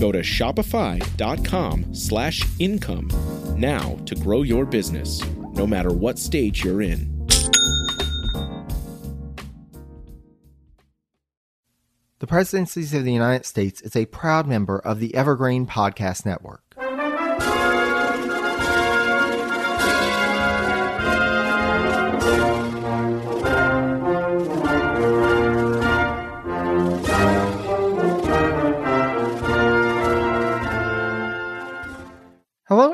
Go to shopify.com slash income now to grow your business, no matter what stage you're in. The Presidencies of the United States is a proud member of the Evergreen Podcast Network.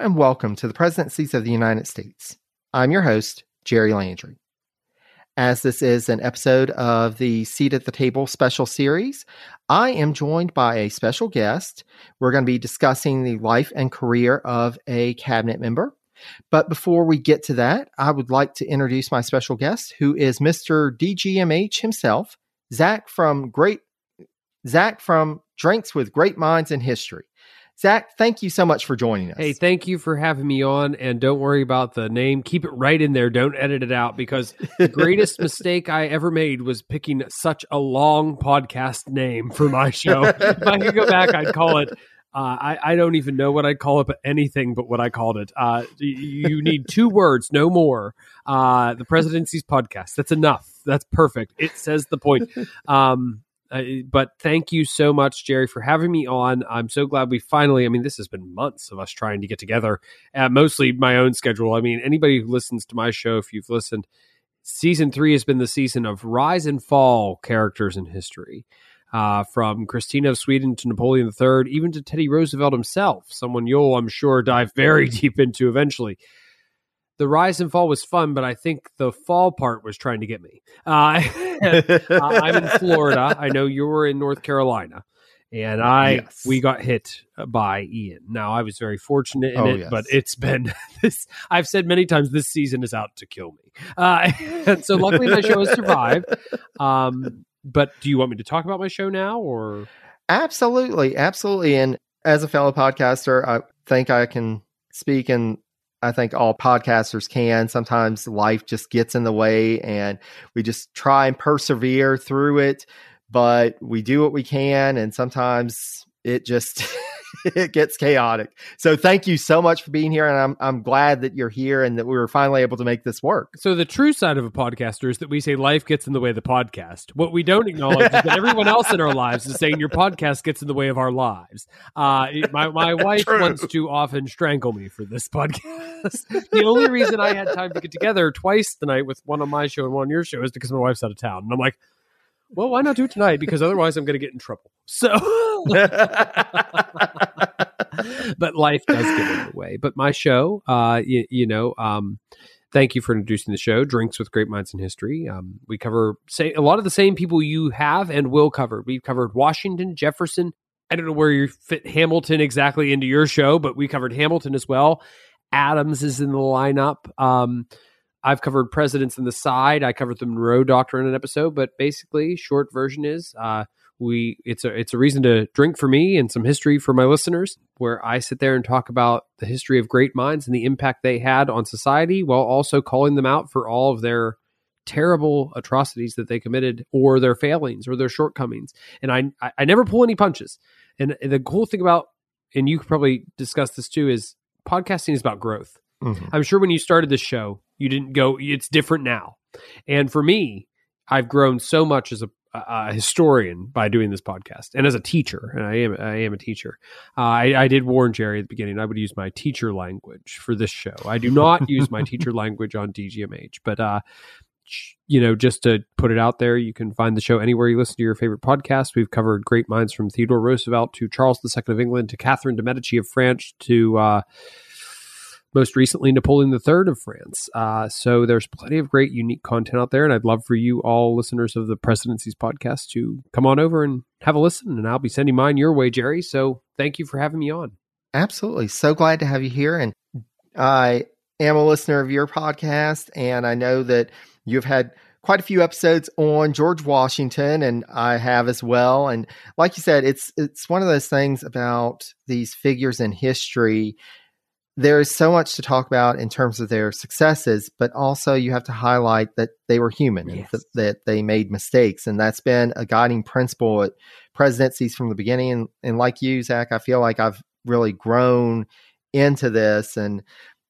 And welcome to the Presidencies of the United States. I'm your host, Jerry Landry. As this is an episode of the Seat at the Table special series, I am joined by a special guest. We're going to be discussing the life and career of a cabinet member. But before we get to that, I would like to introduce my special guest, who is Mr. DGMH himself, Zach from Great Zach from Drinks with Great Minds in History. Zach, thank you so much for joining us. Hey, thank you for having me on. And don't worry about the name. Keep it right in there. Don't edit it out because the greatest mistake I ever made was picking such a long podcast name for my show. if I could go back, I'd call it. Uh, I, I don't even know what I'd call it, but anything but what I called it. Uh, you need two words, no more. Uh, the Presidency's podcast. That's enough. That's perfect. It says the point. Um, uh, but thank you so much, Jerry, for having me on. I'm so glad we finally, I mean, this has been months of us trying to get together, uh, mostly my own schedule. I mean, anybody who listens to my show, if you've listened, season three has been the season of rise and fall characters in history. Uh, from Christina of Sweden to Napoleon III, even to Teddy Roosevelt himself, someone you'll, I'm sure, dive very deep into eventually the rise and fall was fun, but I think the fall part was trying to get me. Uh, uh, I'm in Florida. I know you were in North Carolina, and I yes. we got hit by Ian. Now I was very fortunate in oh, it, yes. but it's been this. I've said many times this season is out to kill me, uh, and so luckily my show has survived. Um, but do you want me to talk about my show now, or absolutely, absolutely? And as a fellow podcaster, I think I can speak in I think all podcasters can. Sometimes life just gets in the way and we just try and persevere through it, but we do what we can. And sometimes it just it gets chaotic. So thank you so much for being here, and I'm I'm glad that you're here and that we were finally able to make this work. So the true side of a podcaster is that we say life gets in the way of the podcast. What we don't acknowledge is that everyone else in our lives is saying your podcast gets in the way of our lives. Uh, my my wife true. wants to often strangle me for this podcast. the only reason I had time to get together twice tonight with one on my show and one on your show is because my wife's out of town, and I'm like well, why not do it tonight? Because otherwise I'm going to get in trouble. So, but life does get in the way. But my show, uh, you, you know, um, thank you for introducing the show, Drinks with Great Minds in History. Um, we cover say a lot of the same people you have and will cover. We've covered Washington, Jefferson. I don't know where you fit Hamilton exactly into your show, but we covered Hamilton as well. Adams is in the lineup. Um, I've covered presidents in the side. I covered the Monroe Doctrine in an episode, but basically, short version is uh, we it's a it's a reason to drink for me and some history for my listeners, where I sit there and talk about the history of great minds and the impact they had on society, while also calling them out for all of their terrible atrocities that they committed or their failings or their shortcomings. And I I, I never pull any punches. And the cool thing about and you probably discuss this too is podcasting is about growth. Mm-hmm. I'm sure when you started this show, you didn't go, it's different now. And for me, I've grown so much as a, a historian by doing this podcast and as a teacher. And I am, I am a teacher. Uh, I, I did warn Jerry at the beginning, I would use my teacher language for this show. I do not use my teacher language on DGMH, but, uh, you know, just to put it out there, you can find the show anywhere you listen to your favorite podcast. We've covered great minds from Theodore Roosevelt to Charles II of England to Catherine de Medici of France to uh, most recently Napoleon III of France. Uh, so there's plenty of great, unique content out there, and I'd love for you all listeners of the Presidencies podcast to come on over and have a listen. And I'll be sending mine your way, Jerry. So thank you for having me on. Absolutely, so glad to have you here, and I am a listener of your podcast, and I know that You've had quite a few episodes on George Washington, and I have as well. And like you said, it's it's one of those things about these figures in history. There is so much to talk about in terms of their successes, but also you have to highlight that they were human yes. and th- that they made mistakes. And that's been a guiding principle at presidencies from the beginning. And, and like you, Zach, I feel like I've really grown into this. And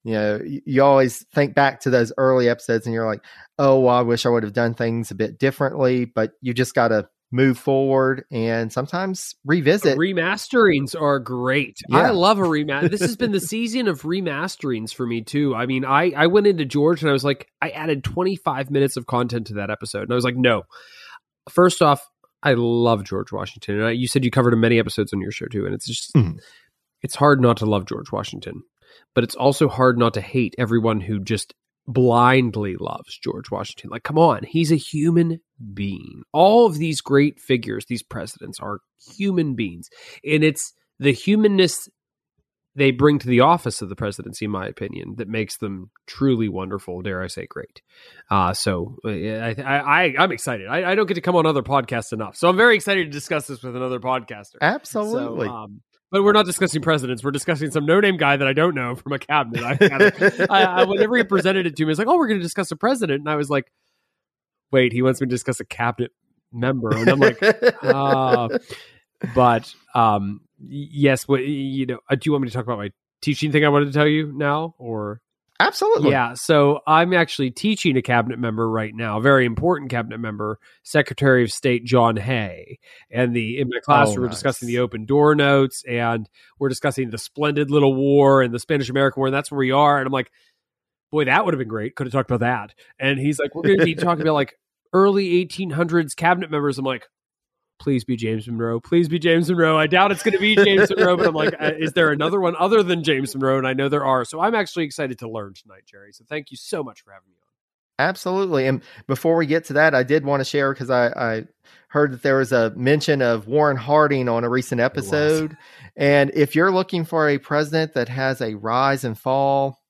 you know, you always think back to those early episodes and you're like, oh, well, I wish I would have done things a bit differently, but you just got to move forward and sometimes revisit. Remasterings are great. Yeah. I love a remaster. this has been the season of remasterings for me too. I mean, I I went into George and I was like, I added 25 minutes of content to that episode, and I was like, no. First off, I love George Washington, and I, you said you covered many episodes on your show too, and it's just. Mm. It's hard not to love George Washington but it's also hard not to hate everyone who just blindly loves George Washington. Like, come on, he's a human being. All of these great figures, these presidents, are human beings. And it's the humanness they bring to the office of the presidency, in my opinion, that makes them truly wonderful. Dare I say, great? Uh, so I, I, I, am excited. I, I, don't get to come on other podcasts enough, so I'm very excited to discuss this with another podcaster. Absolutely. So, um, but we're not discussing presidents. We're discussing some no-name guy that I don't know from a cabinet. I, I, I whenever he presented it to me, it's like, "Oh, we're going to discuss a president," and I was like, "Wait, he wants me to discuss a cabinet member," and I'm like, uh, "But um, yes, what you know? Uh, do you want me to talk about my teaching thing I wanted to tell you now, or Absolutely. Yeah. So I'm actually teaching a cabinet member right now, a very important cabinet member, Secretary of State John Hay. And the in my class, oh, we're nice. discussing the open door notes and we're discussing the splendid little war and the Spanish American War. And that's where we are. And I'm like, boy, that would have been great. Could have talked about that. And he's like, we're going to be talking about like early 1800s cabinet members. I'm like, please be James Monroe. Please be James Monroe. I doubt it's going to be James Monroe, but I'm like, uh, is there another one other than James Monroe? And I know there are. So I'm actually excited to learn tonight, Jerry. So thank you so much for having me on. Absolutely. And before we get to that, I did want to share because I, I heard that there was a mention of Warren Harding on a recent episode. And if you're looking for a president that has a rise and fall,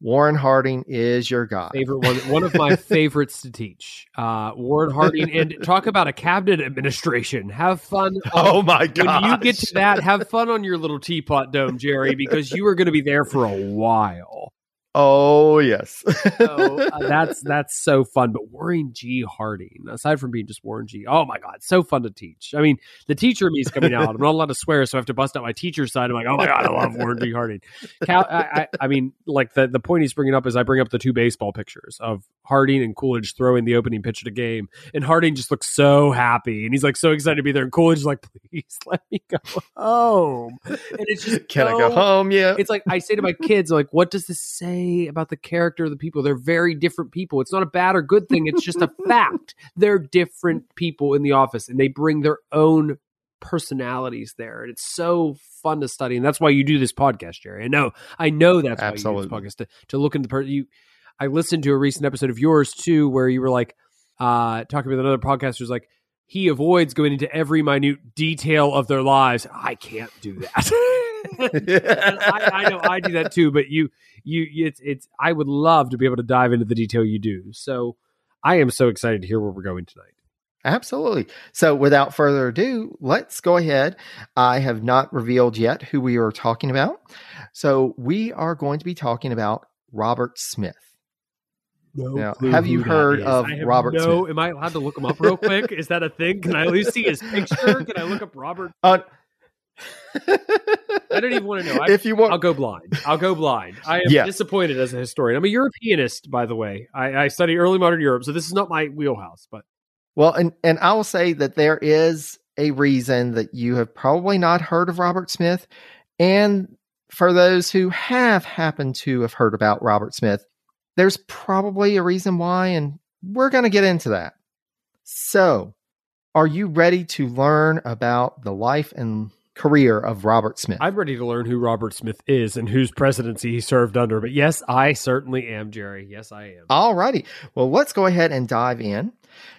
Warren Harding is your guy. Favorite one, one of my favorites to teach. Uh, Warren Harding, and talk about a cabinet administration. Have fun. On, oh my god! When you get to that, have fun on your little teapot dome, Jerry, because you are going to be there for a while. Oh yes, so, uh, that's that's so fun. But Warren G. Harding, aside from being just Warren G, oh my god, so fun to teach. I mean, the teacher me is coming out. I'm not allowed to swear, so I have to bust out my teacher side. I'm like, oh my god, I love Warren G. Harding. Cal, I, I, I, mean, like the the point he's bringing up is I bring up the two baseball pictures of Harding and Coolidge throwing the opening pitch at a game, and Harding just looks so happy and he's like so excited to be there, and Coolidge is like, please let me go home. And it's just can so, I go home? Yeah, it's like I say to my kids, like, what does this say about the character of the people? They're very different people. It's not a bad or good thing. It's just a fact. They're different people in the office, and they bring their own personalities there, and it's so fun to study. And that's why you do this podcast, Jerry. I know, I know that's Absolutely. why you do this podcast to to look into the person you I listened to a recent episode of yours too, where you were like uh, talking with another podcaster. Was like he avoids going into every minute detail of their lives. I can't do that. I, I, know I do that too, but you, you, it's, it's. I would love to be able to dive into the detail you do. So I am so excited to hear where we're going tonight. Absolutely. So, without further ado, let's go ahead. I have not revealed yet who we are talking about. So, we are going to be talking about Robert Smith. No now, have you heard of have Robert? No, Smith? am I allowed to look him up real quick? Is that a thing? Can I at least see his picture? Can I look up Robert? Uh, I don't even want to know. I, if you want, I'll go blind. I'll go blind. I am yeah. disappointed as a historian. I'm a Europeanist, by the way. I, I study early modern Europe, so this is not my wheelhouse. But well, and and I will say that there is a reason that you have probably not heard of Robert Smith, and for those who have happened to have heard about Robert Smith, there's probably a reason why, and we're going to get into that. So, are you ready to learn about the life and career of Robert Smith? I'm ready to learn who Robert Smith is and whose presidency he served under. But yes, I certainly am, Jerry. Yes, I am. All righty. Well, let's go ahead and dive in.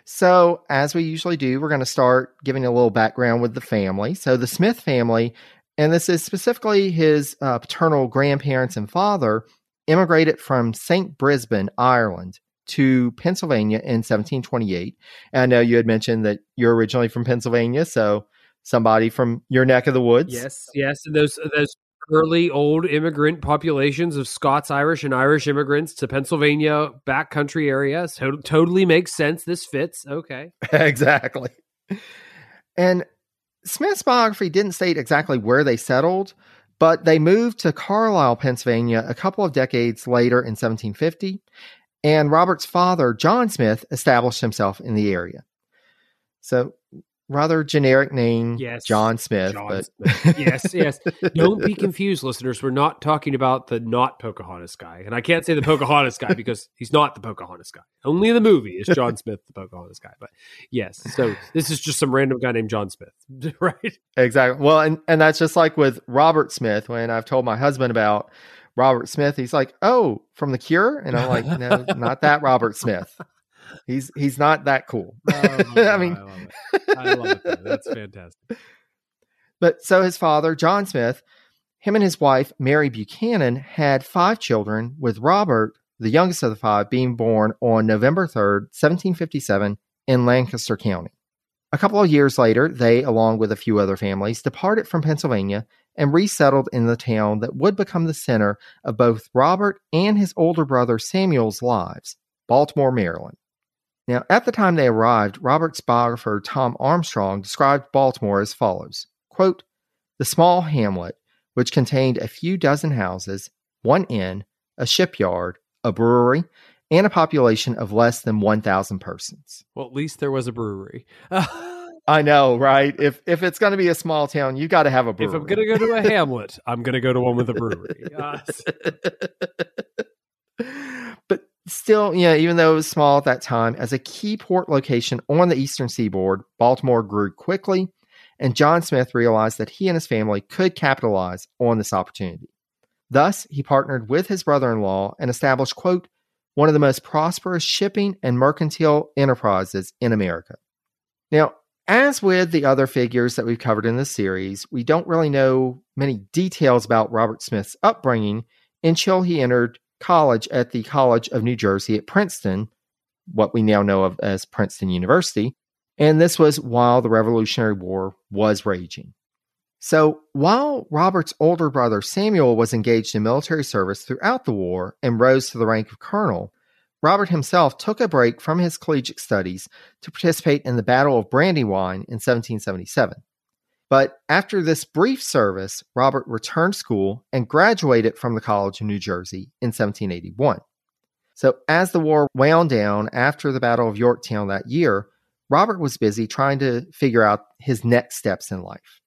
So, as we usually do, we're going to start giving a little background with the family. So, the Smith family, and this is specifically his uh, paternal grandparents and father, immigrated from Strabane, Ireland, to Pennsylvania in 1728. And I know you had mentioned that you're originally from Pennsylvania, so somebody from your neck of the woods. Yes, yes, and those uh, those early old immigrant populations of Scots Irish and Irish immigrants to Pennsylvania backcountry areas to- totally makes sense. This fits. Okay. exactly. And Smith's biography didn't state exactly where they settled, but they moved to Carlisle, Pennsylvania a couple of decades later in 1750, and Robert's father, John Smith, established himself in the area. So rather generic name, Yes. John Smith. John but Smith. Yes, yes. Don't be confused, listeners. We're not talking about the not Pocahontas guy. And I can't say the Pocahontas guy because he's not the Pocahontas guy. Only in the movie is John Smith the Pocahontas guy. But yes, so this is just some random guy named John Smith, right? Exactly. Well, and and that's just like with Robert Smith. When I've told my husband about Robert Smith, he's like, "Oh, from The Cure," and I'm like, "No, not that Robert Smith. He's he's not that cool." Oh, I mean- I love it. I love it. That's fantastic. But so his father, John Smith, him and his wife, Mary Buchanan, had five children, with Robert, the youngest of the five, being born on November 3rd, 1757, in Lancaster County. A couple of years later, they, along with a few other families, departed from Pennsylvania and resettled in the town that would become the center of both Robert and his older brother Samuel's lives, Baltimore, Maryland. Now, at the time they arrived, Robert's biographer Thom Armstrong described Baltimore as follows quote, The small hamlet, which contained a few dozen houses, one inn, a shipyard, a brewery, and a population of less than 1,000 persons. Well, at least there was a brewery. I know, right? If if it's going to be a small town, you got to have a brewery. if I'm going to go to a hamlet, I'm going to go to one with a brewery. Still, yeah, even though it was small at that time, as a key port location on the eastern seaboard, Baltimore grew quickly, and John Smith realized that he and his family could capitalize on this opportunity. Thus, he partnered with his brother in law and established, quote, one of the most prosperous shipping and mercantile enterprises in America. Now, as with the other figures that we've covered in this series, we don't really know many details about Robert Smith's upbringing until he entered college at the College of New Jersey at Princeton, what we now know of as Princeton University. And this was while the Revolutionary War was raging. So while Robert's older brother Samuel was engaged in military service throughout the war and rose to the rank of colonel, Robert himself took a break from his collegiate studies to participate in the Battle of Brandywine in 1777. But after this brief service, Robert returned school and graduated from the College of New Jersey in 1781. So, as the war wound down after the Battle of Yorktown that year, Robert was busy trying to figure out his next steps in life.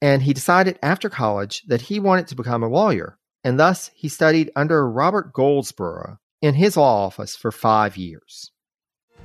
And he decided after college that he wanted to become a lawyer, and thus he studied under Robert Goldsborough in his law office for five years.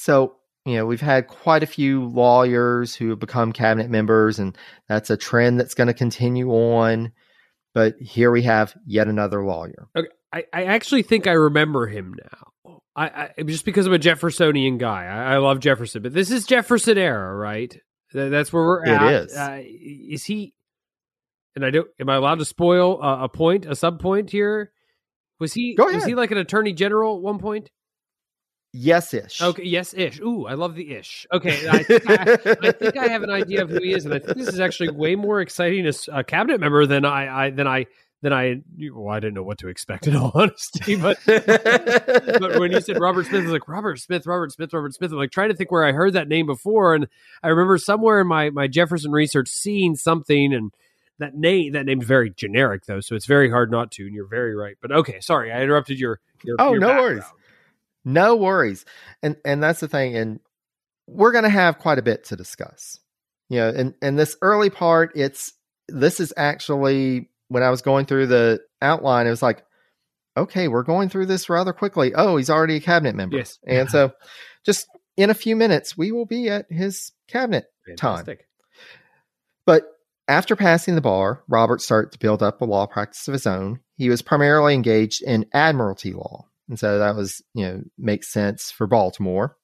So, you know, we've had quite a few lawyers who have become cabinet members, and that's a trend that's going to continue on. But here we have yet another lawyer. Okay, I, I actually think I remember him now. I, I just because I'm a Jeffersonian guy. I, I love Jefferson, but this is Jefferson era, right? Th- That's where we're at. is. Uh, is he? And I don't. Am I allowed to spoil a, a point, a sub point here? Was he? Was he like an attorney general at one point? Yes ish. Okay. Yes, ish. Ooh, I love the ish. Okay, I think I, I think I have an idea of who he is, and I think this is actually way more exciting as a cabinet member than I, I than I then I well, I didn't know what to expect in all honesty. But but when you said Robert Smith, I was like Robert Smith, Robert Smith, Robert Smith. I'm like trying to think where I heard that name before, and I remember somewhere in my my Jefferson research seeing something and. That name, that name's very generic though, so it's very hard not to. And you're very right. But okay, sorry, I interrupted your. your Oh, your no background. worries. No worries. And and that's the thing. And we're gonna have quite a bit to discuss. You know, and, and this early part, it's this is actually when I was going through the outline, it was like, okay, we're going through this rather quickly. Oh, he's already a cabinet member. Yes. And so just in a few minutes, we will be at his cabinet. Time. But after passing the bar, Robert started to build up a law practice of his own. He was primarily engaged in admiralty law. And so that was, you know, makes sense for Baltimore.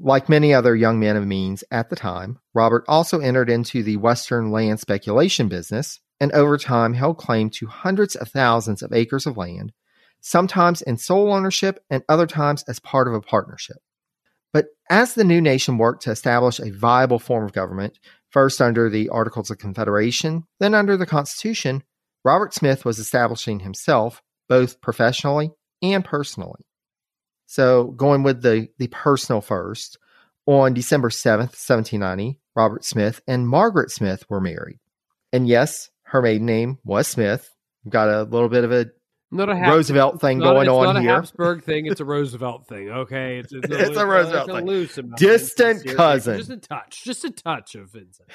Like many other young men of means at the time, Robert also entered into the Western land speculation business and over time held claim to hundreds of thousands of acres of land, sometimes in sole ownership and other times as part of a partnership. But as the new nation worked to establish a viable form of government, first under the Articles of Confederation, then under the Constitution, Robert Smith was establishing himself both professionally and personally. So, going with the, the personal first, on December 7th, 1790, Robert Smith and Margaret Smith were married. And yes, her maiden name was Smith. Got a little bit of a Not a Roosevelt thing not- going it's on not here. a Habsburg thing. It's a Roosevelt thing. Okay, it's, it's, It's a Roosevelt it's thing. loose amount of Distant cousin. just a touch, just a touch of Vincent.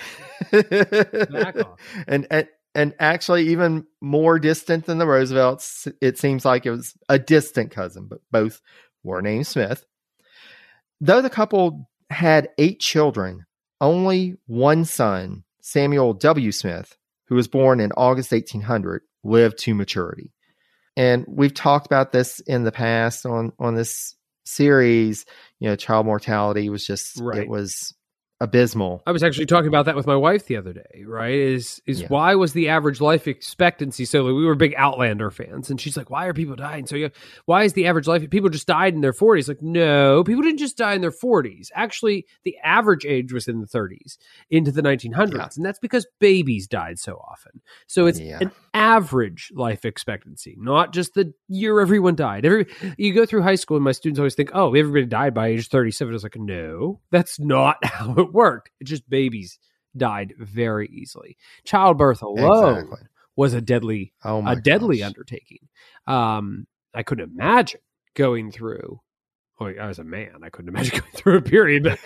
Back off. and, and and actually even more distant than the Roosevelts. It seems like it was a distant cousin, but both were named Smith. Though the couple had eight children, only one son, Samuel W. Smith, who was born in August 1800, lived to maturity. And we've talked about this in the past on on this series. You know, child mortality was just Right. it was abysmal. I was actually talking about that with my wife the other day. Right? Is is Yeah. why was the average life expectancy so low? We were big Outlander fans, and she's like, "Why are people dying so yeah, Why is the average life? People just died in their forties? Like, no, people didn't just die in their forties. Actually, the average age was in the thirties into the nineteen hundreds, Yeah. and that's because babies died so often. So it's Yeah. an average life expectancy, not just the year everyone died. Every you go through high school, and my students always think, "Oh, everybody died by age 37." I was like, "No, that's not how it worked. It's just babies died very easily. Childbirth alone Exactly. was a deadly, Oh a deadly gosh. undertaking. Um, I couldn't imagine going through. Oh, as a man, I couldn't imagine going through a period, but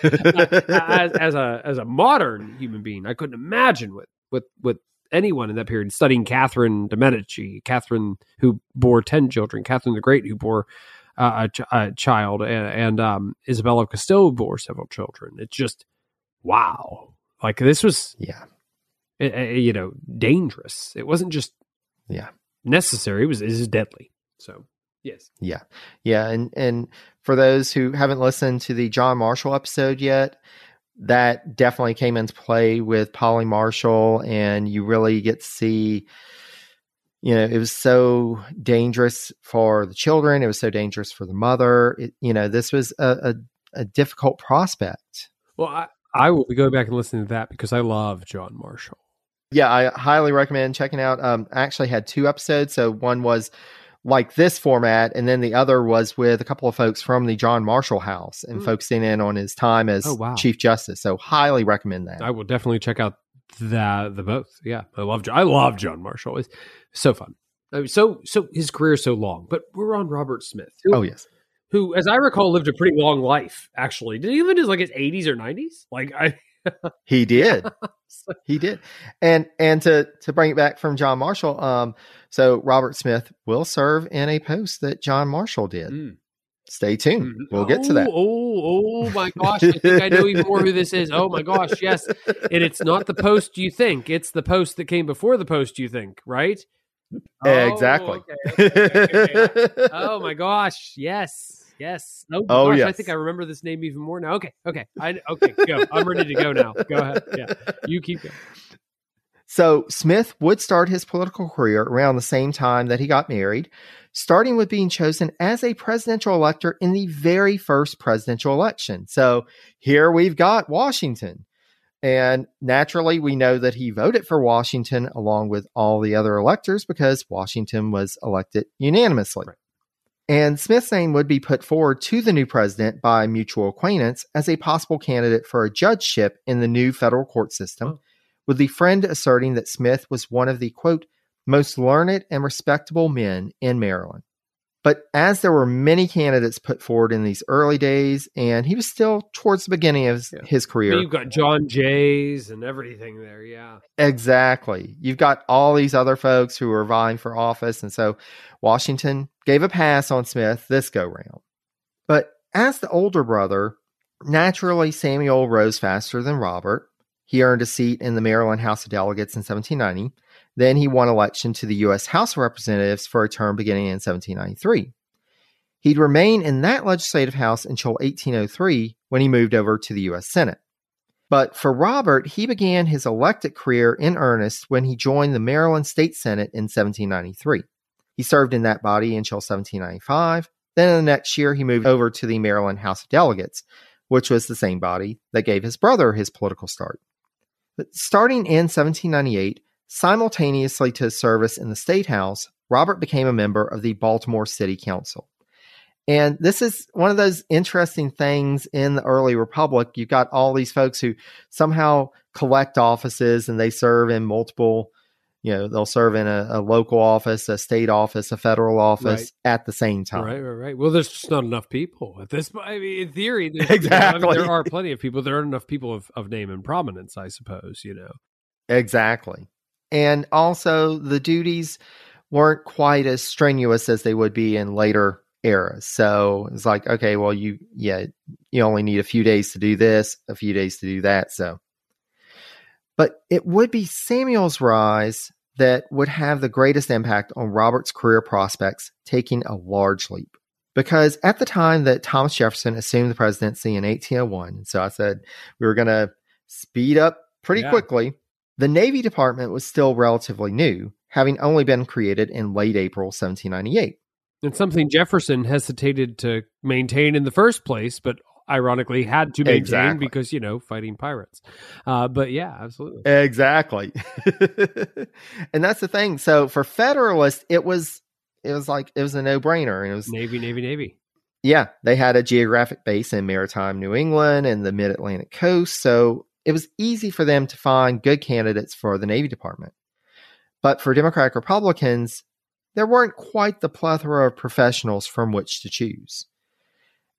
as, as a as a modern human being, I couldn't imagine with with with anyone in that period studying Catherine de Medici, Catherine who bore ten children, Catherine the Great who bore uh, a, ch- a child, and, and um, Isabella of Castile bore several children. It's just wow, like this was Yeah. you know dangerous. It wasn't just Yeah. necessary; it was it is deadly. So yes, Yeah. Yeah. And and for those who haven't listened to the John Marshall episode yet, that definitely came into play with Polly Marshall, and you really get to see you know, it was so dangerous for the children. It was so dangerous for the mother. It, you know, this was a, a, a difficult prospect. well, I, I will be going back and listening to that because I love John Marshall. Yeah, I highly recommend checking out. Um, I actually had two episodes. So one was like this format, and then the other was with a couple of folks from the John Marshall House and Mm. focusing in on his time as Oh, wow. Chief Justice. So highly recommend that. I will definitely check out the the both. Yeah, I love I love John Marshall. It's so fun. I mean, so so his career is so long, but we're on Robert Smith, who, oh yes, who, as I recall, lived a pretty long life. Actually, did he live in his like his eighties or nineties? Like I, he did. he did. And and to to bring it back from John Marshall, um, so Robert Smith will serve in a post that John Marshall did. Mm. Stay tuned. Mhm. We'll get to that. Oh, oh my gosh! I think I know even more who this is. Oh my gosh, yes. And it's not the post you think; it's the post that came before the post you think, right? Oh, exactly. okay, okay, okay. oh my gosh yes yes. Oh, Oh, gosh, i think i remember this name even more now. Okay okay. I okay go. I'm ready to go now. Go ahead. Yeah. You keep going. So Smith would start his political career around the same time that he got married, starting with being chosen as a presidential elector in the very first presidential election. So here we've got Washington. And naturally, we know that he voted for Washington along with all the other electors because Washington was elected unanimously. Right. And Smith's name would be put forward to the new president by mutual acquaintance as a possible candidate for a judgeship in the new federal court system, with the friend asserting that Smith was one of the quote, most learned and respectable men in Maryland. But as there were many candidates put forward in these early days, and he was still towards the beginning of his, Yeah. his career. You've got John Jays and everything there. Yeah. Exactly. You've got all these other folks who are vying for office. And so Washington gave a pass on Smith this go round. But as the older brother, naturally Samuel rose faster than Robert. He earned a seat in the Maryland House of Delegates in 1790. Then he won election to the U.S. House of Representatives for a term beginning in 1793. He'd remain in that legislative house until 1803 when he moved over to the U.S. Senate. But for Robert, he began his elected career in earnest when he joined the Maryland State Senate in 1793. He served in that body until 1795. Then in the next year, he moved over to the Maryland House of Delegates, which was the same body that gave his brother his political start. But starting in 1798, simultaneously to his service in the State House, Robert became a member of the Baltimore City Council. And this is one of those interesting things in the early republic. You've got all these folks who somehow collect offices and they serve in multiple, you know, they'll serve in a, a local office, a state office, a federal office at the same time. Right, right, right. Well, there's just not enough people at this. Point. I mean, in theory, Exactly. You know, I mean, there are plenty of people. There aren't enough people of, of name and prominence, I suppose. You know. Exactly. And also, the duties weren't quite as strenuous as they would be in later eras. So it's like, okay, well, you, yeah, you only need a few days to do this, a few days to do that. So, but it would be Samuel's rise that would have the greatest impact on Robert's career prospects, taking a large leap. Because at the time that Thomas Jefferson assumed the presidency in 1801, so I said we were going to speed up pretty Yeah. quickly, the Navy Department was still relatively new, having only been created in late April 1798. And something Jefferson hesitated to maintain in the first place, but ironically had to maintain Exactly. because you know fighting pirates. Uh, but yeah, absolutely. Exactly. and that's the thing. So for Federalists, it was it was like it was a no-brainer. It was Navy, Navy, Navy. yeah, they had a geographic base in maritime New England and the mid-Atlantic coast, so it was easy for them to find good candidates for the Navy Department. But for Democratic Republicans, there weren't quite the plethora of professionals from which to choose.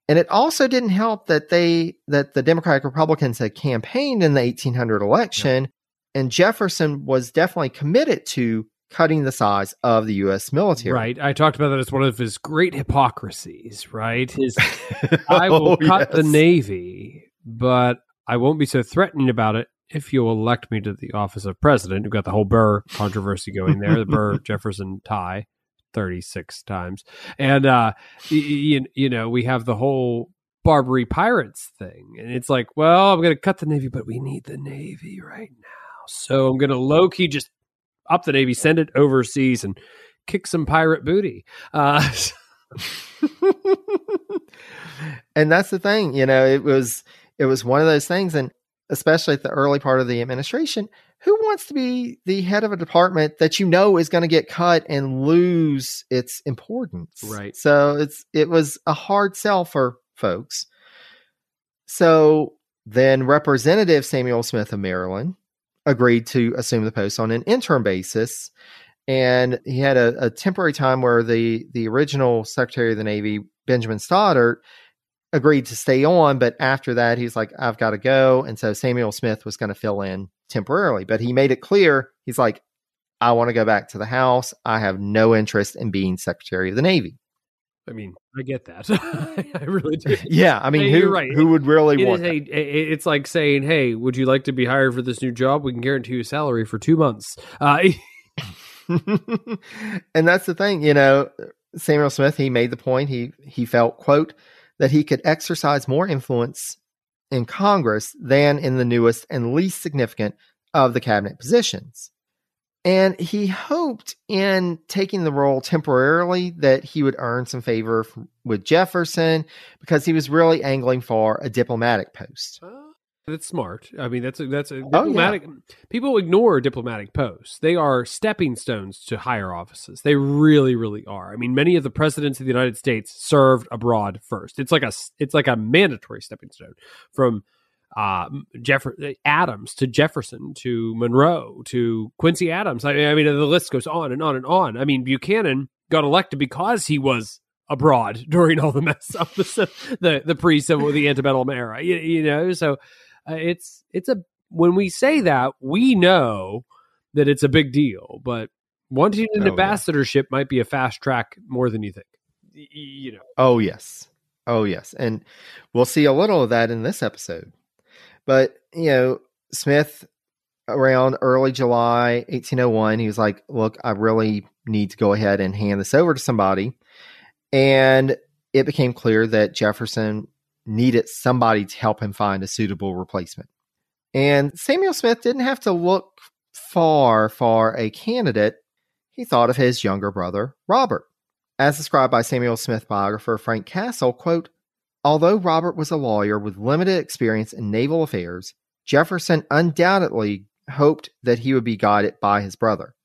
And it also didn't help that they that the Democratic Republicans had campaigned in the 1800 election and Jefferson was definitely committed to cutting the size of the US military. Right. I talked about that as one of his great hypocrisies, right? His I will Oh, cut the. Navy, but I won't be so threatening about it if you'll elect me to the office of president. We've got the whole Burr controversy going there, the Burr Jefferson tie 36 times. And, uh, you, you know, we have the whole Barbary Pirates thing. And it's like, well, I'm going to cut the Navy, but we need the Navy right now. So I'm going to low key just up the Navy, send it overseas, and kick some pirate booty. Uh, and that's the thing, you know, it was it was one of those things and especially at the early part of the administration, who wants to be the head of a department that you know is going to get cut and lose its importance? Right. So it's it was a hard sell for folks. So then Representative Samuel Smith of Maryland agreed to assume the post on an interim basis. And he had a, a temporary time where the the original Secretary of the Navy, Benjamin Stoddert, agreed to stay on, but after that, he's like, I've got to go. And so Samuel Smith was going to fill in temporarily, but he made it clear he's like, I want to go back to the House. I have no interest in being Secretary of the Navy. I mean, I get that. I really do. Yeah, I mean, Hey, who, right. who would really It is want a, a- it's like saying, "Hey, would you like to be hired for this new job? We can guarantee you a salary for two months." Uh, and that's the thing, you know, Samuel Smith, he made the point, he he felt, quote, that he could exercise more influence in Congress than in the newest and least significant of the cabinet positions. And he hoped in taking the role temporarily that he would earn some favor with Jefferson because he was really angling for a diplomatic post. Oh. That's smart. I mean, that's a, that's a Oh, yeah. diplomatic. People ignore diplomatic posts. They are stepping stones to higher offices. They really, really are. I mean, many of the presidents of the United States served abroad first. It's like a it's like a mandatory stepping stone from uh, Jeff Adams to Jefferson to Monroe to Quincy Adams. I, I mean, the list goes on and on and on. I mean, Buchanan got elected because he was abroad during all the mess of the the, the pre civil the antebellum era. You, you know, so uh, it's it's a when we say that we know that it's a big deal, but wanting an Oh, yeah. ambassadorship might be a fast track more than you think. Y- You know, Oh, yes. Oh, yes. And we'll see a little of that in this episode. But, you know, Smith, around early July 1801, he was like, Look, I really need to go ahead and hand this over to somebody. And it became clear that Jefferson needed somebody to help him find a suitable replacement. And Samuel Smith didn't have to look far for a candidate. He thought of his younger brother, Robert. As described by Samuel Smith biographer Frank Cassell, quote, Although Robert was a lawyer with limited experience in naval affairs, Jefferson undoubtedly hoped that he would be guided by his brother.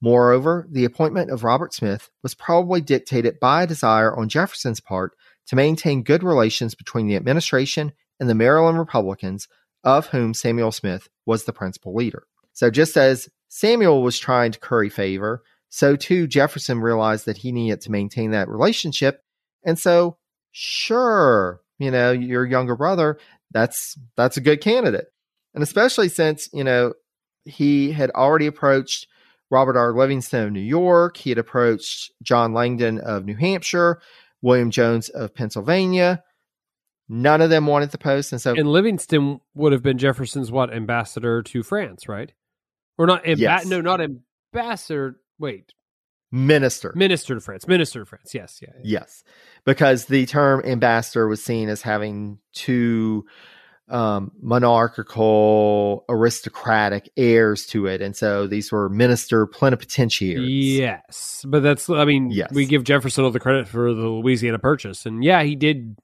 Moreover, the appointment of Robert Smith was probably dictated by a desire on Jefferson's part to maintain good relations between the administration and the Maryland Republicans, of whom Samuel Smith was the principal leader. So, just as Samuel was trying to curry favor, so too Jefferson realized that he needed to maintain that relationship. And so, sure, you know, your younger brother, that's that's a good candidate. And especially since, you know, he had already approached Robert R. Livingston of New York, he had approached John Langdon of New Hampshire, William Jones of Pennsylvania. None of them wanted the post, and so and Livingston would have been Jefferson's what ambassador to France, right? Or not? Amba- Yes. No, not ambassador. Wait, minister. minister to France. Minister to France. Yes, yeah. Yes, because the term ambassador was seen as having two um, monarchical, aristocratic airs to it, and so these were minister plenipotentiaries. Yes, but that's. I mean, Yes. we give Jefferson all the credit for the Louisiana Purchase, and yeah, he did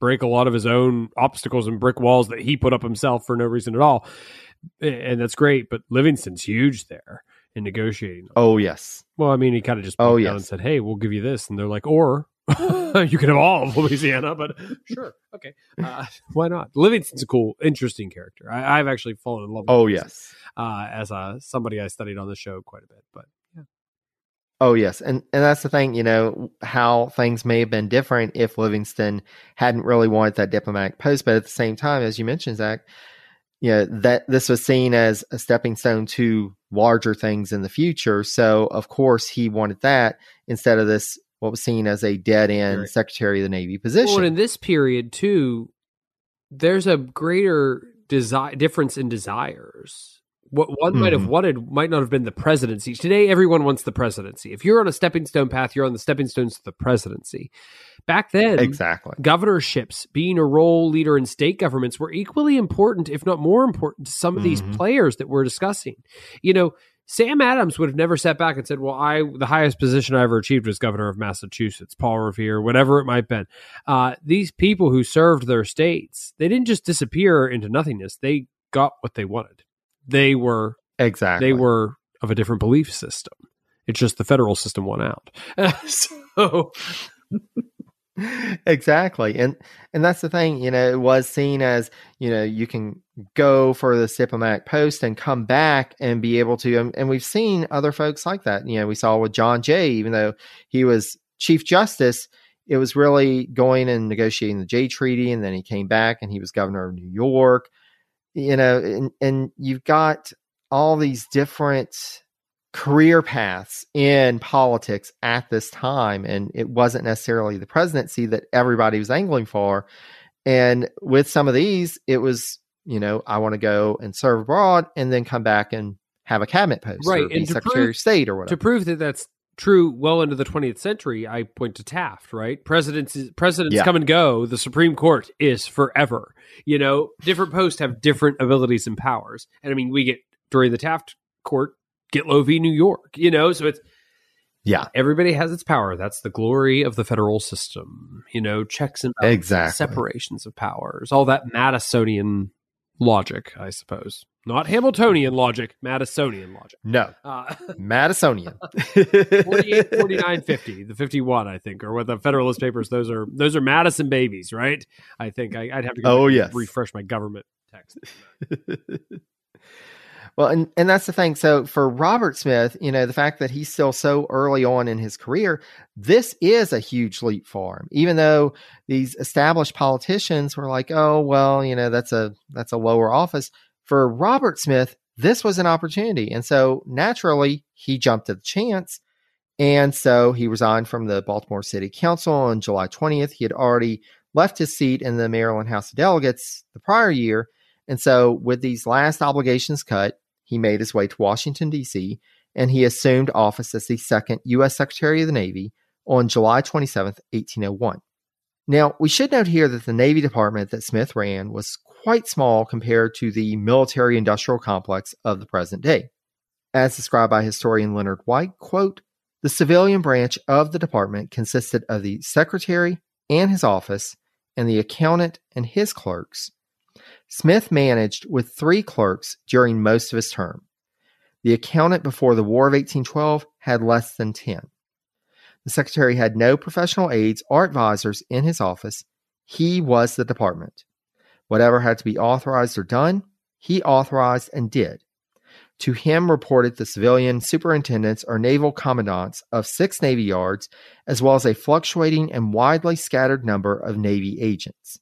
break a lot of his own obstacles and brick walls that he put up himself for no reason at all, and that's great. But Livingston's huge there in negotiating. Oh yes, Well, I mean, he kind of just Oh, down and yes. said, "Hey, we'll give you this," and they're like, "Or you can have all of Louisiana." But sure, okay, uh, why not? Livingston's a cool, interesting character. I, I've actually fallen in love. with oh Livingston, yes, uh, as uh, somebody I studied on the show quite a bit. But oh yes, and and that's the thing. You know how things may have been different if Livingston hadn't really wanted that diplomatic post, but at the same time, as you mentioned, Zach, you know that this was seen as a stepping stone to larger things in the future. So of course he wanted that instead of this what was seen as a dead end Right. Secretary of the Navy position. well, in this period too, there's a greater desire difference in desires. What one might have Mhm. wanted might not have been the presidency. Today, everyone wants the presidency. If you're on a stepping stone path, you're on the stepping stones to the presidency. Back then, exactly. governorships, being a role leader in state governments, were equally important, if not more important, to some of these Mhm. players that we're discussing. You know, Sam Adams would have never sat back and said, "Well, I the highest position I ever achieved was governor of Massachusetts, Paul Revere, whatever it might have been." Uh, these people who served their states, they didn't just disappear into nothingness; they got what they wanted. They were Exactly. they were of a different belief system. It's just the federal system won out. so exactly and and that's the thing you know it was seen as you know you can go for this diplomatic post and come back and be able to and, and we've seen other folks like that you know we saw with john jay even though he was chief justice it was really going and negotiating the jay treaty and then he came back and he was governor of new york you know and, and you've got all these different career paths in politics at this time and it wasn't necessarily the presidency that everybody was angling for and with some of these it was you know i want to go and serve abroad and then come back and have a cabinet post Right, or and secretary prove- of state or whatever. to prove that that's true well into the 20th century i point to taft right presidents presidents Yeah. come and go the supreme court is forever you know different posts have different abilities and powers and i mean we get during the taft court Gitlow v new york you know so it's yeah everybody has its power that's the glory of the federal system you know checks and balances, Exactly. separations of powers all that madisonian logic, I suppose. Not Hamiltonian logic, Madisonian logic. No, Uh, Madisonian. 48, 49, 50, the 51, I think, or what the Federalist Papers, those are those are Madison babies, right? I think I, would have to go Oh, yes. refresh my government text. well, and, and that's the thing. So for Robert Smith, you know, the fact that he's still so early on in his career, this is a huge leap for him. Even though these established politicians were like, oh, well, you know, that's a that's a lower office. For Robert Smith, this was an opportunity. And so naturally he jumped at the chance. And so he resigned from the Baltimore City Council on July 20th. He had already left his seat in the Maryland House of Delegates the prior year. And so, with these last obligations cut, he made his way to Washington, D.C., and he assumed office as the second U.S. Secretary of the Navy on July 27th, 1801. Now, we should note here that the Navy Department that Smith ran was quite small compared to the military industrial complex of the present day. As described by historian Leonard White, quote, the civilian branch of the department consisted of the secretary and his office, and the accountant and his clerks. Smith managed with three clerks during most of his term. The accountant before the War of 1812 had less than 10. The secretary had no professional aides or advisors in his office. He was the department. Whatever had to be authorized or done, he authorized and did. To him reported the civilian superintendents or naval commandants of six Navy yards, as well as a fluctuating and widely scattered number of Navy agents.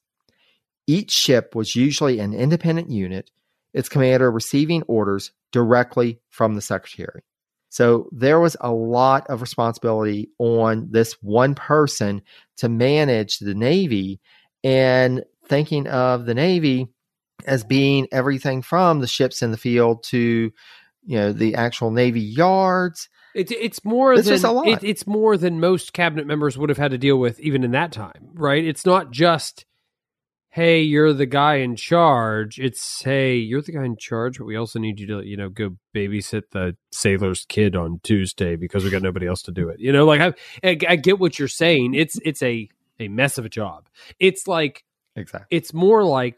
Each ship was usually an independent unit, its commander receiving orders directly from the secretary. So there was a lot of responsibility on this one person to manage the Navy and thinking of the Navy as being everything from the ships in the field to you know the actual navy yards It's it's more It's than a lot. It, it's more than most cabinet members would have had to deal with even in that time, right? It's not just hey, you're the guy in charge. It's hey, you're the guy in charge, but we also need you to you know go babysit the sailor's kid on Tuesday because we got nobody else to do it. You know, like I I, I get what you're saying. It's it's a a mess of a job. It's like exactly it's more like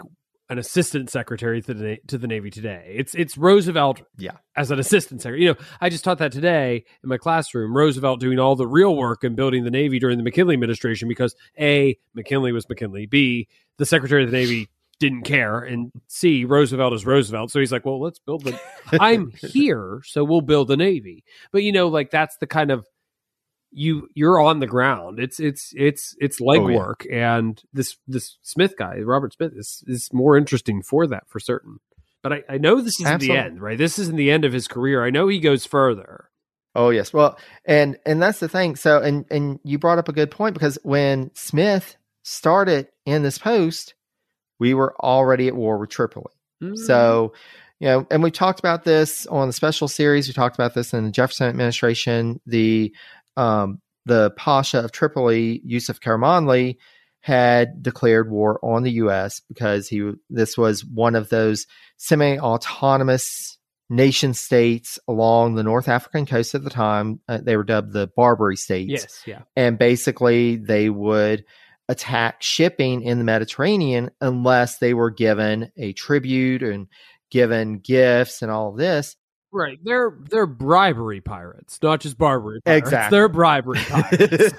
an assistant secretary to the to the Navy today. It's it's Roosevelt Yeah. as an assistant secretary. You know, I just taught that today in my classroom. Roosevelt doing all the real work and building the Navy during the McKinley administration because A, McKinley was McKinley. B, the Secretary of the Navy didn't care. And C, Roosevelt is Roosevelt. So he's like, well, let's build the I'm here, so we'll build the Navy. But you know, like that's the kind of you you're on the ground. It's it's it's it's Oh, yeah. legwork, and this this Smith guy, Robert Smith, is is more interesting for that for certain. But I, I know this isn't Absolutely. the end, right? This isn't the end of his career. I know he goes further. Oh yes. Well, and and that's the thing. So and and you brought up a good point because when Smith started in this post, we were already at war with Tripoli. Mm-hmm. So, you know, and we talked about this on the special series. We talked about this in the Jefferson administration. The um, the Pasha of Tripoli, Yusuf Karamanli, had declared war on the U.S. because he this was one of those semi-autonomous nation states along the North African coast at the time. Uh, they were dubbed the Barbary states yes, yeah, and basically they would attack shipping in the Mediterranean unless they were given a tribute and given gifts and all of this. right. They're they're bribery pirates, not just Barbary. Pirates. Exactly. they're bribery pirates.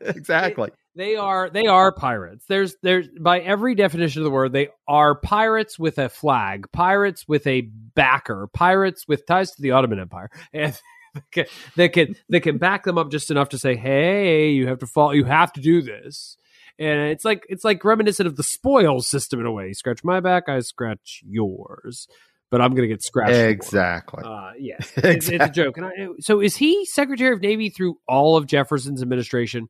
exactly. They are they are pirates. There's there's by every definition of the word, they are pirates with a flag, pirates with a backer, pirates with ties to the Ottoman Empire, and they can they can, they can back them up just enough to say, "Hey, you have to follow, you have to do this." And it's like it's like reminiscent of the spoils system in a way. You scratch my back, I scratch yours, but I'm gonna get scratched. Exactly. Uh, yes, it's, it's a joke. And I, so, is he Secretary of Navy through all of Jefferson's administration?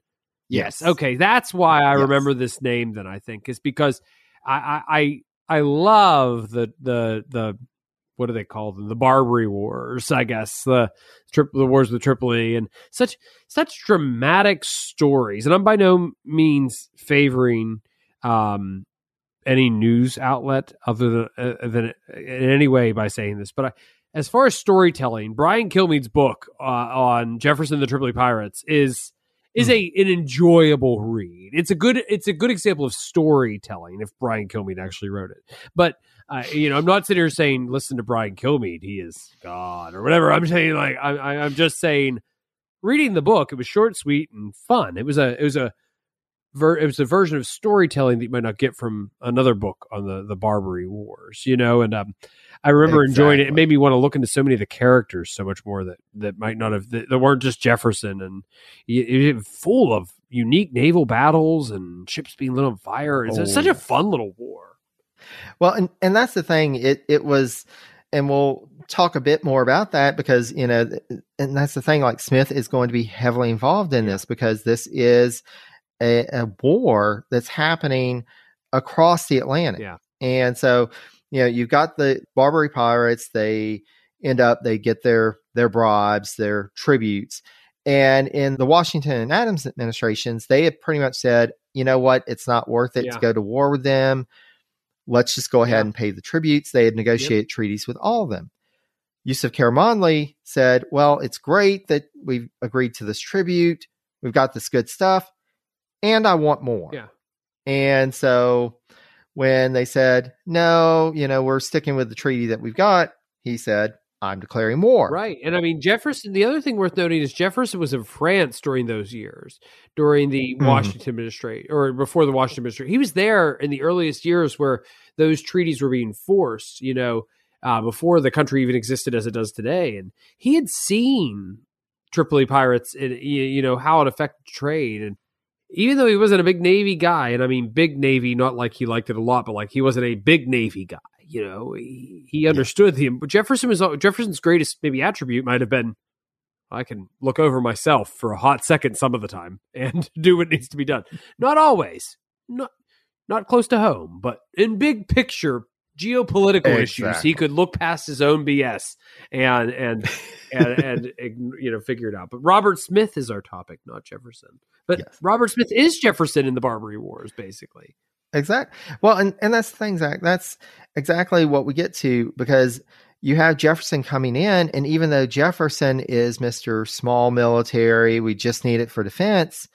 Yes. Okay, that's why I Yes. remember this name. Then I think is because I I I, I love the the the what do they call them? The Barbary Wars, I guess the trip the wars with Tripoli and such such dramatic stories. And I'm by no means favoring um, any news outlet other than, uh, than in any way by saying this, but I, as far as storytelling, Brian Kilmeade's book uh, on Jefferson the Tripoli Pirates is is a an enjoyable read. It's a good it's a good example of storytelling if Brian Kilmeade actually wrote it. But uh, you know, I'm not sitting here saying listen to Brian Kilmeade, he is God or whatever. I'm saying like I, I, I'm just saying reading the book. It was short, sweet, and fun. It was a it was a ver- it was a version of storytelling that you might not get from another book on the the Barbary Wars. You know, and um, I remember enjoying it. It made me want to look into so many of the characters so much more that that might not have that, that weren't just Jefferson and it, it full of unique naval battles and ships being lit on fire. It's Oh, such a oh. fun little war. Well, and and that's the thing. It it was, and we'll talk a bit more about that because you know, and that's the thing. Like Smith is going to be heavily involved in this because this is a, a war that's happening across the Atlantic. Yeah. and so you know, you've got the Barbary pirates. They end up they get their their bribes, their tributes. And in the Washington and Adams administrations, they had pretty much said, you know what, it's not worth it Yeah. to go to war with them let's just go ahead Yeah. and pay the tributes. They had negotiated treaties with all of them. Yusuf Karamanli said, Well, it's great that we've agreed to this tribute. We've got this good stuff, and I want more. Yeah. And so when they said, No, you know, we're sticking with the treaty that we've got, he said, I'm declaring war. Right. And I mean, Jefferson, the other thing worth noting is Jefferson was in France during those years, during the Mhm. Washington administration or before the Washington administration. He was there in the earliest years where those treaties were being forced, you know, uh, before the country even existed as it does today. And he had seen Tripoli pirates and, you you know, how it affected trade. And even though he wasn't a big Navy guy, and I mean, big Navy, not like he liked it a lot, but like he wasn't a big Navy guy. You know, he, he understood him. But Jefferson was Jefferson's greatest maybe attribute might have been I can look over myself for a hot second some of the time and do what needs to be done. Not always, not not close to home, but in big picture geopolitical issues, he could look past his own BS and and and, and you know figure it out. But Robert Smith is our topic, not Jefferson. But Yes. Robert Smith is Jefferson in the Barbary Wars, basically. Exactly. Well, and, and that's the thing, Zach. That's exactly what we get to because you have Jefferson coming in, and even though Jefferson is Mr. Small Military, we just need it for defense,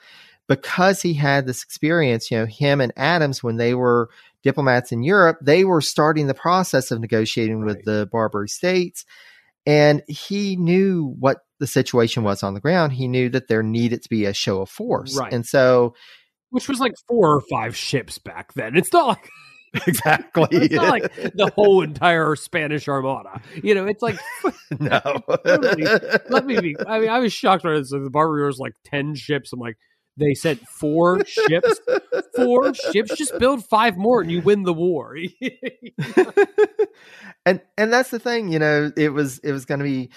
because he had this experience, you know, him and Adams, when they were diplomats in Europe, they were starting the process of negotiating with the Barbary states. And he knew what the situation was on the ground. He knew that there needed to be a show of force. Right. And so, Which was like four or five ships back then. It's not like exactly. it's not like the whole entire Spanish Armada. You know, it's like no. Let me be. I mean, I was shocked when it's like the Barbary was like ten ships. I'm like, they sent four ships, four ships. Just build five more and you win the war. and and that's the thing, you know, it was it was going to be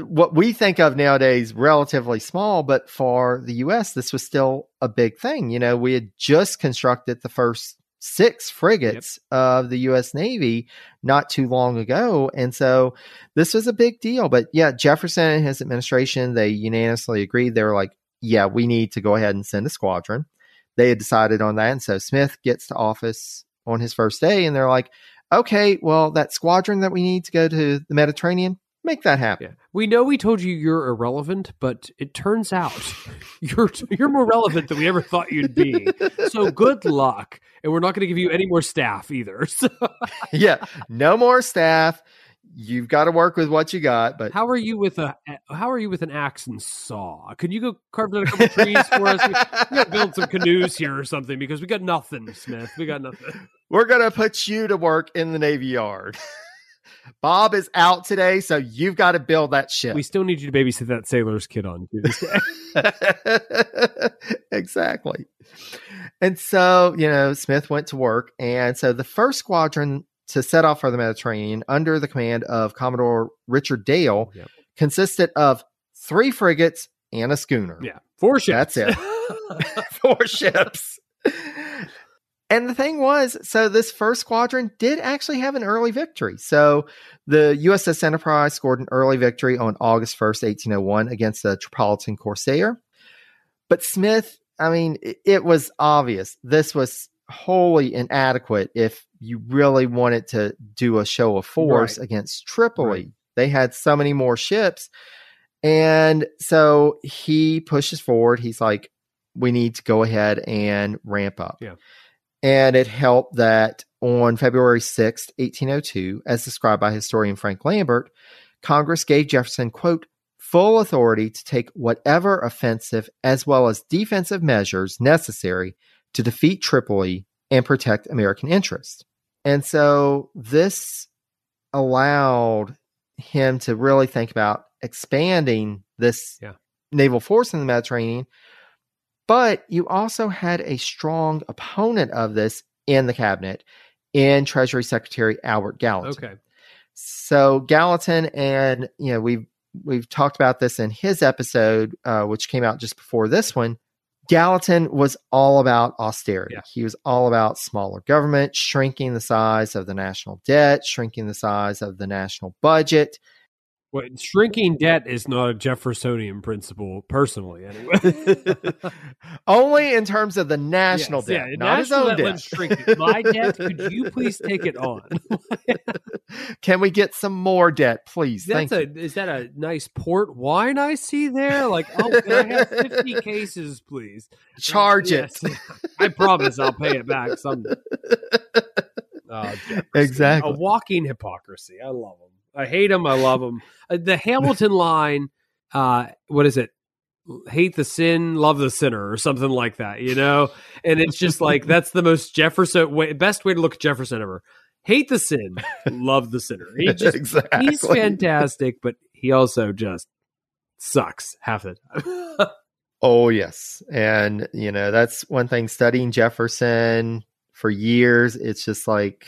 what we think of nowadays relatively small, but for the US this was still a big thing. You know, we had just constructed the first six frigates of the US Navy not too long ago, and so this was a big deal. But yeah, Jefferson and his administration they unanimously agreed. They were like, "Yeah, we need to go ahead and send a squadron." They had decided on that, and so Smith gets to office on his first day, and they're like, "Okay, well, that squadron that we need to go to the Mediterranean, make that happen." yeah, we know we told you you're irrelevant, but it turns out you're you're more relevant than we ever thought you'd be. So good luck, and we're not going to give you any more staff either. So yeah, no more staff. You've got to work with what you got, but how are you with a how are you with an axe and saw? Can you go carve down a couple trees for us? We, we got to build some canoes here or something because we got nothing, Smith. We got nothing. we're to put you to work in the Navy Yard. Bob is out today, so you've got to build that ship. We still need you to babysit that sailor's kid on Tuesday. exactly. And so, you know, Smith went to work. And so the first squadron to set off for the Mediterranean under the command of Commodore Richard Dale Yep. consisted of three frigates and a schooner. yeah, four ships. That's Four ships. And the thing was, so this first squadron did actually have an early victory. So the USS Enterprise scored an early victory on August 1st, 1801, against the Tripolitan Corsair. But Smith, I mean, it, it was obvious this was wholly inadequate if you really wanted to do a show of force Right. against Tripoli. Right. They had so many more ships. And so he pushes forward. He's like, we need to go ahead and ramp up. Yeah. And it helped that on February 6th, 1802, as described by historian Frank Lambert, Congress gave Jefferson, quote, full authority to take whatever offensive as well as defensive measures necessary to defeat Tripoli and protect American interests. And so this allowed him to really think about expanding this Yeah. naval force in the Mediterranean. But you also had a strong opponent of this in the cabinet in Treasury Secretary Albert Gallatin. Okay. So Gallatin and you know we've we've talked about this in his episode, uh, which came out just before this one. Gallatin was all about austerity. Yeah. He was all about smaller government, shrinking the size of the national debt, shrinking the size of the national budget. Well, shrinking debt is not a Jeffersonian principle, personally. Anyway, Only in terms of the national Yes, debt, yeah, not his national own debt, debt. let's shrink it. My debt, could you please take it on? Can we get some more debt, please? That's Thank a is that a nice port wine I see there? Like, oh, can I have fifty cases, please? Charge Yes, it. I promise I'll pay it back someday. Oh, Jefferson. Exactly. a walking hypocrisy. I love him. I hate him. I love him. Uh, the Hamilton line. Uh, what is it? Hate the sin, love the sinner, or something like that. You know, and it's just like that's the most Jefferson way, best way to look at Jefferson ever. Hate the sin, love the sinner. He just exactly. he's fantastic, but he also just sucks half the time. Oh, yes. And, you know, that's one thing studying Jefferson for years. It's just like,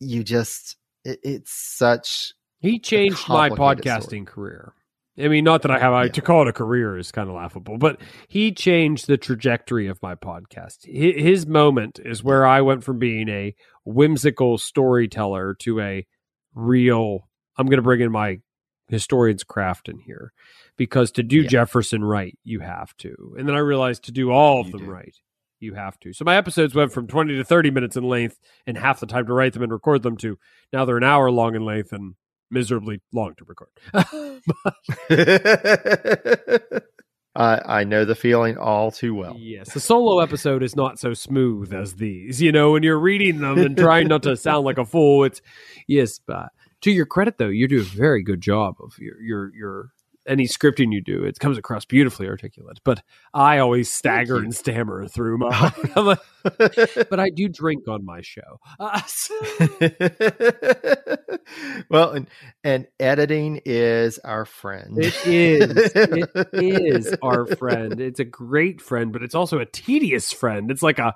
you just, it, it's such, he changed my podcasting career. I mean, not that I have I, Yeah. to call it a career is kind of laughable, but he changed the trajectory of my podcast. Hi- His moment is where I went from being a whimsical storyteller to a real. I'm going to bring in my historian's craft in here because to do Yeah. Jefferson right, you have to. And then I realized to do all of You them do. right, you have to. So my episodes went from 20 to 30 minutes in length and half the time to write them and record them to now they're an hour long in length and miserably long to record. I, I know the feeling all too well. Yes, the solo episode is not so smooth as these. You know, when you're reading them and trying not to sound like a fool, it's yes. But to your credit, though, you do a very good job of your your your any scripting you do. It comes across beautifully articulate. But I always stagger and stammer through my. Like, but I do drink on my show. Uh, well, and, and editing is our friend. It is. It is our friend. It's a great friend, but it's also a tedious friend. It's like a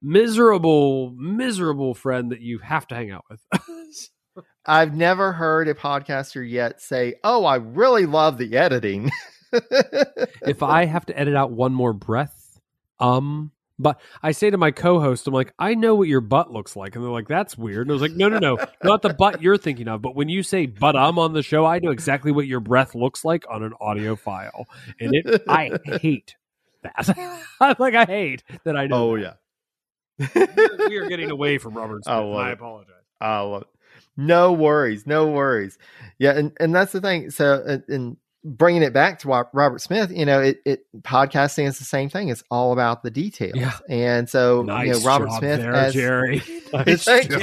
miserable, miserable friend that you have to hang out with. I've never heard a podcaster yet say, "Oh, I really love the editing." if I have to edit out one more breath, um, but I say to my co-host, I'm like, I know what your butt looks like, and they're like, that's weird. And I was like, no, no, no, not the butt you're thinking of, but when you say "but um" on the show, I know exactly what your breath looks like on an audio file, and it, I hate that. I'm like, I hate that I know. oh that. yeah. we are getting away from Robert Smith. I apologize. I love it. No worries, no worries. Yeah, and and that's the thing. So, uh, and bringing it back to Robert Smith, you know, it, it podcasting is the same thing. It's all about the details. Yeah. And so, Nice you know, Robert Smith there, as Jerry. Nice Thank you.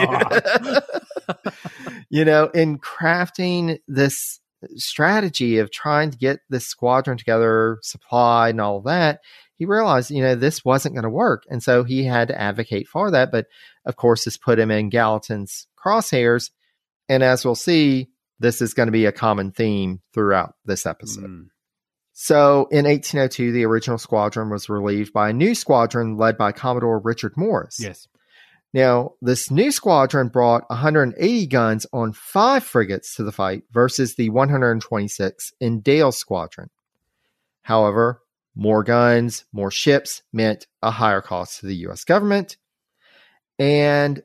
you know, in crafting this strategy of trying to get this squadron together, supply and all that, he realized, you know, this wasn't going to work. And so he had to advocate for that. But of course, this put him in Gallatin's crosshairs. And as we'll see, this is going to be a common theme throughout this episode. Mm. So in 1802, the original squadron was relieved by a new squadron led by Commodore Richard Morris. Yes. Now, this new squadron brought 180 guns on five frigates to the fight versus the 126 in Dale's squadron. However, more guns, more ships meant a higher cost to the U.S. government. And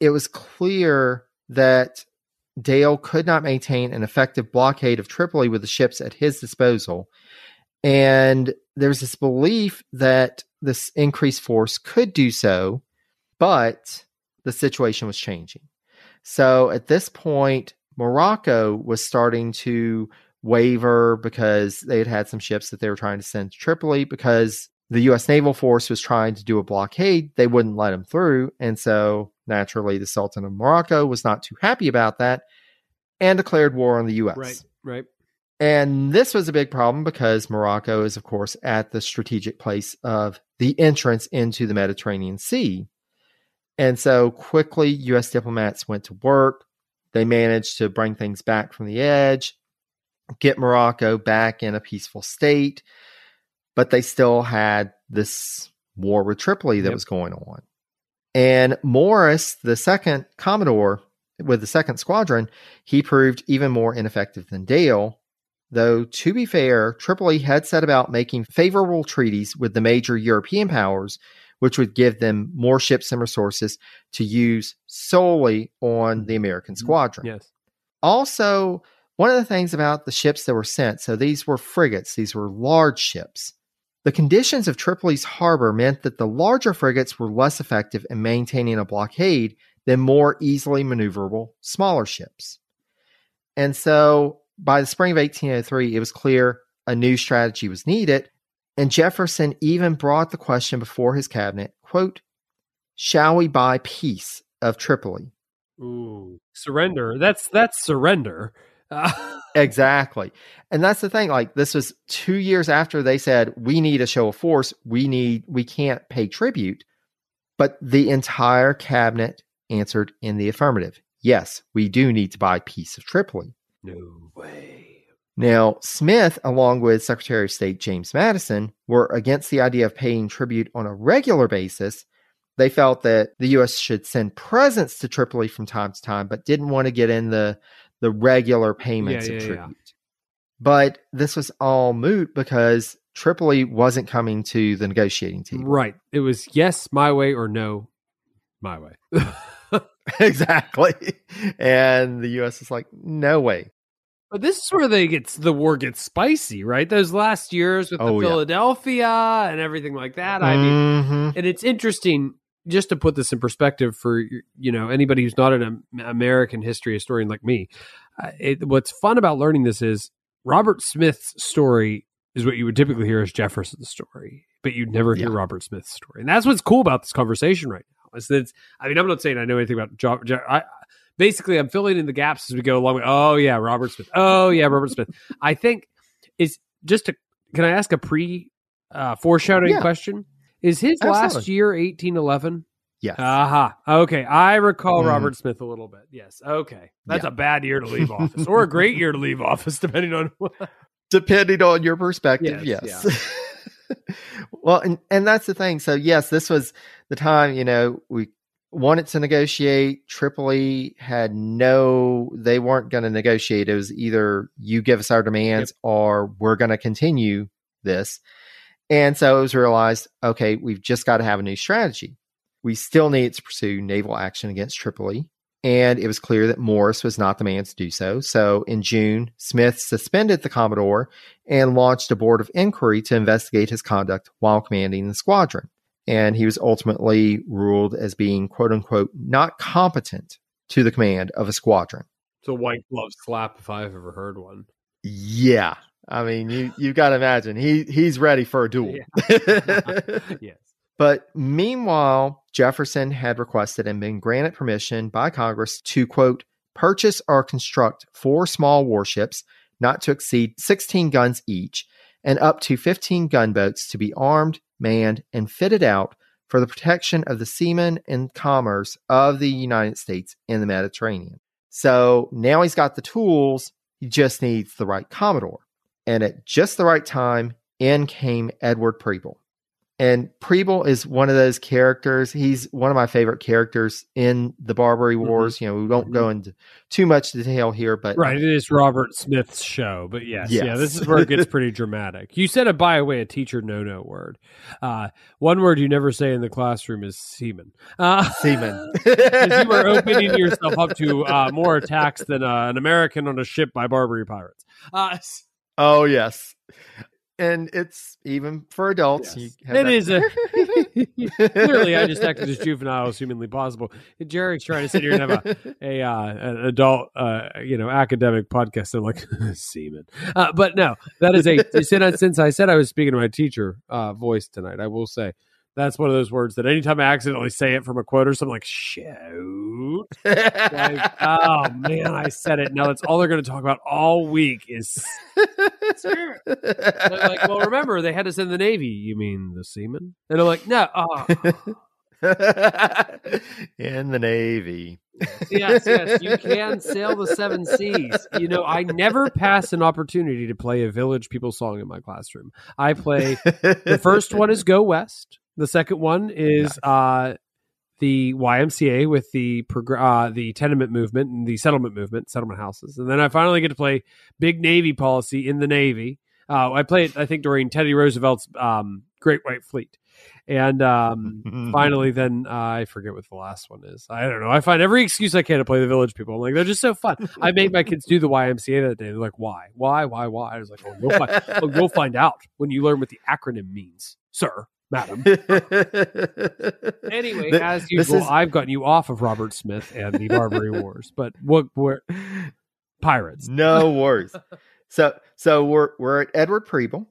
it was clear that Dale could not maintain an effective blockade of Tripoli with the ships at his disposal. And there's this belief that this increased force could do so, but the situation was changing. So at this point, Morocco was starting to waver because they had had some ships that they were trying to send to Tripoli because the U.S. naval force was trying to do a blockade. They wouldn't let them through. And so naturally, the Sultan of Morocco was not too happy about that and declared war on the U.S. Right, right. And this was a big problem because Morocco is, of course, at the strategic place of the entrance into the Mediterranean Sea. And so quickly, U.S. diplomats went to work. They managed to bring things back from the edge, get Morocco back in a peaceful state, but they still had this war with Tripoli that yep. was going on. And Morris, the second Commodore with the second squadron, he proved even more ineffective than Dale Though, to be fair, Tripoli had set about making favorable treaties with the major European powers, which would give them more ships and resources to use solely on the American mm-hmm. squadron. Yes. Also, one of the things about the ships that were sent, so these were frigates, these were large ships. The conditions of Tripoli's harbor meant that the larger frigates were less effective in maintaining a blockade than more easily maneuverable smaller ships. And so by the spring of 1803, it was clear a new strategy was needed, and Jefferson even brought the question before his cabinet, quote, "Shall we buy peace of Tripoli?" Ooh, surrender. That's that's surrender. exactly. And that's the thing like this was 2 years after they said we need a show of force, we need we can't pay tribute, but the entire cabinet answered in the affirmative. Yes, we do need to buy peace of Tripoli. No way. Now, Smith, along with Secretary of State James Madison, were against the idea of paying tribute on a regular basis. They felt that the U.S. should send presents to Tripoli from time to time, but didn't want to get in the, the regular payments yeah, of yeah, tribute. Yeah. But this was all moot because Tripoli wasn't coming to the negotiating table. Right. It was yes, my way, or no, my way. exactly. And the US is like, no way. But this is where they get the war gets spicy, right? Those last years with oh, the Philadelphia yeah. and everything like that. I mean, mm-hmm. and it's interesting just to put this in perspective for you know anybody who's not an American history historian like me. It, what's fun about learning this is Robert Smith's story is what you would typically hear as Jefferson's story, but you'd never hear yeah. Robert Smith's story, and that's what's cool about this conversation right now. Is that I mean, I'm not saying I know anything about jo- jo- I, basically I'm filling in the gaps as we go along. Oh yeah, Robert Smith. Oh yeah, Robert Smith. I think is just to can I ask a pre uh, foreshadowing yeah. question? Is his Absolutely. last year 1811? Yes. Aha. Uh-huh. Okay. I recall mm. Robert Smith a little bit. Yes. Okay. That's yeah. a bad year to leave office or a great year to leave office, depending on what. Depending on your perspective. Yes. yes. Yeah. well, and, and that's the thing. So, yes, this was the time, you know, we wanted to negotiate. Tripoli had no, they weren't going to negotiate. It was either you give us our demands yep. or we're going to continue this. And so it was realized, okay, we've just got to have a new strategy. We still need to pursue naval action against Tripoli. And it was clear that Morris was not the man to do so. So in June, Smith suspended the Commodore and launched a board of inquiry to investigate his conduct while commanding the squadron and he was ultimately ruled as being quote unquote not competent to the command of a squadron. It's a white glove slap if I've ever heard one. Yeah. I mean, you you got to imagine he he's ready for a duel. Yeah. yes. But meanwhile, Jefferson had requested and been granted permission by Congress to quote purchase or construct four small warships not to exceed 16 guns each and up to 15 gunboats to be armed manned, and fitted out for the protection of the seamen and commerce of the United States in the Mediterranean. So now he's got the tools, he just needs the right Commodore. And at just the right time, in came Edward Preble. And Preble is one of those characters. He's one of my favorite characters in the Barbary mm-hmm. Wars. Mm-hmm. You know, we won't go mm-hmm. into too much detail here, but right, it is Robert Smith's show. But yes, yes. yeah, this is where it gets pretty dramatic. You said a by the way a teacher no no word. Uh, one word you never say in the classroom is semen. Uh, seaman, you were opening yourself up to uh, more attacks than uh, an American on a ship by Barbary pirates. Oh yes and it's even for adults. Yes. It is a Clearly, I just acted as juvenile as humanly possible. Jerry's trying to sit here and have a, a uh, an adult, uh, you know, academic podcast. I'm like semen, uh, but no, that is a since I said I was speaking to my teacher uh, voice tonight. I will say that's one of those words that anytime I accidentally say it from a quote or something like shoot, like, oh man, I said it. Now that's all they're going to talk about all week is. They're like, well, remember they had us in the Navy. You mean the seamen? And I'm like, no. Oh. in the Navy. yes, yes, you can sail the seven seas. You know, I never pass an opportunity to play a Village People song in my classroom. I play the first one is Go West. The second one is uh, the YMCA with the uh, the tenement movement and the settlement movement, settlement houses, and then I finally get to play Big Navy policy in the Navy. Uh, I played, I think, during Teddy Roosevelt's um, Great White Fleet, and um, finally, then uh, I forget what the last one is. I don't know. I find every excuse I can to play the Village People. I'm like, they're just so fun. I made my kids do the YMCA that day. They're like, why, why, why, why? I was like, oh, find, oh, you'll find out when you learn what the acronym means, sir madam. anyway, the, as usual, is... I've gotten you off of Robert Smith and the Barbary Wars, but what were pirates? No worries. so, so we're we're at Edward Preble,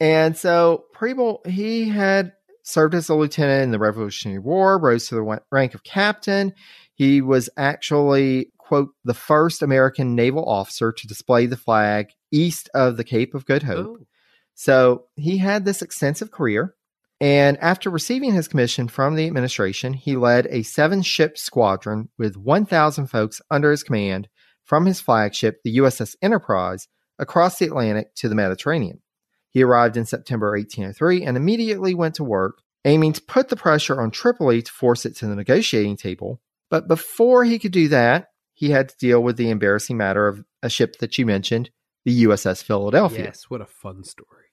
and so Preble he had served as a lieutenant in the Revolutionary War, rose to the rank of captain. He was actually quote the first American naval officer to display the flag east of the Cape of Good Hope. Oh. So he had this extensive career. And after receiving his commission from the administration, he led a seven ship squadron with 1,000 folks under his command from his flagship, the USS Enterprise, across the Atlantic to the Mediterranean. He arrived in September 1803 and immediately went to work, aiming to put the pressure on Tripoli to force it to the negotiating table. But before he could do that, he had to deal with the embarrassing matter of a ship that you mentioned, the USS Philadelphia. Yes, what a fun story.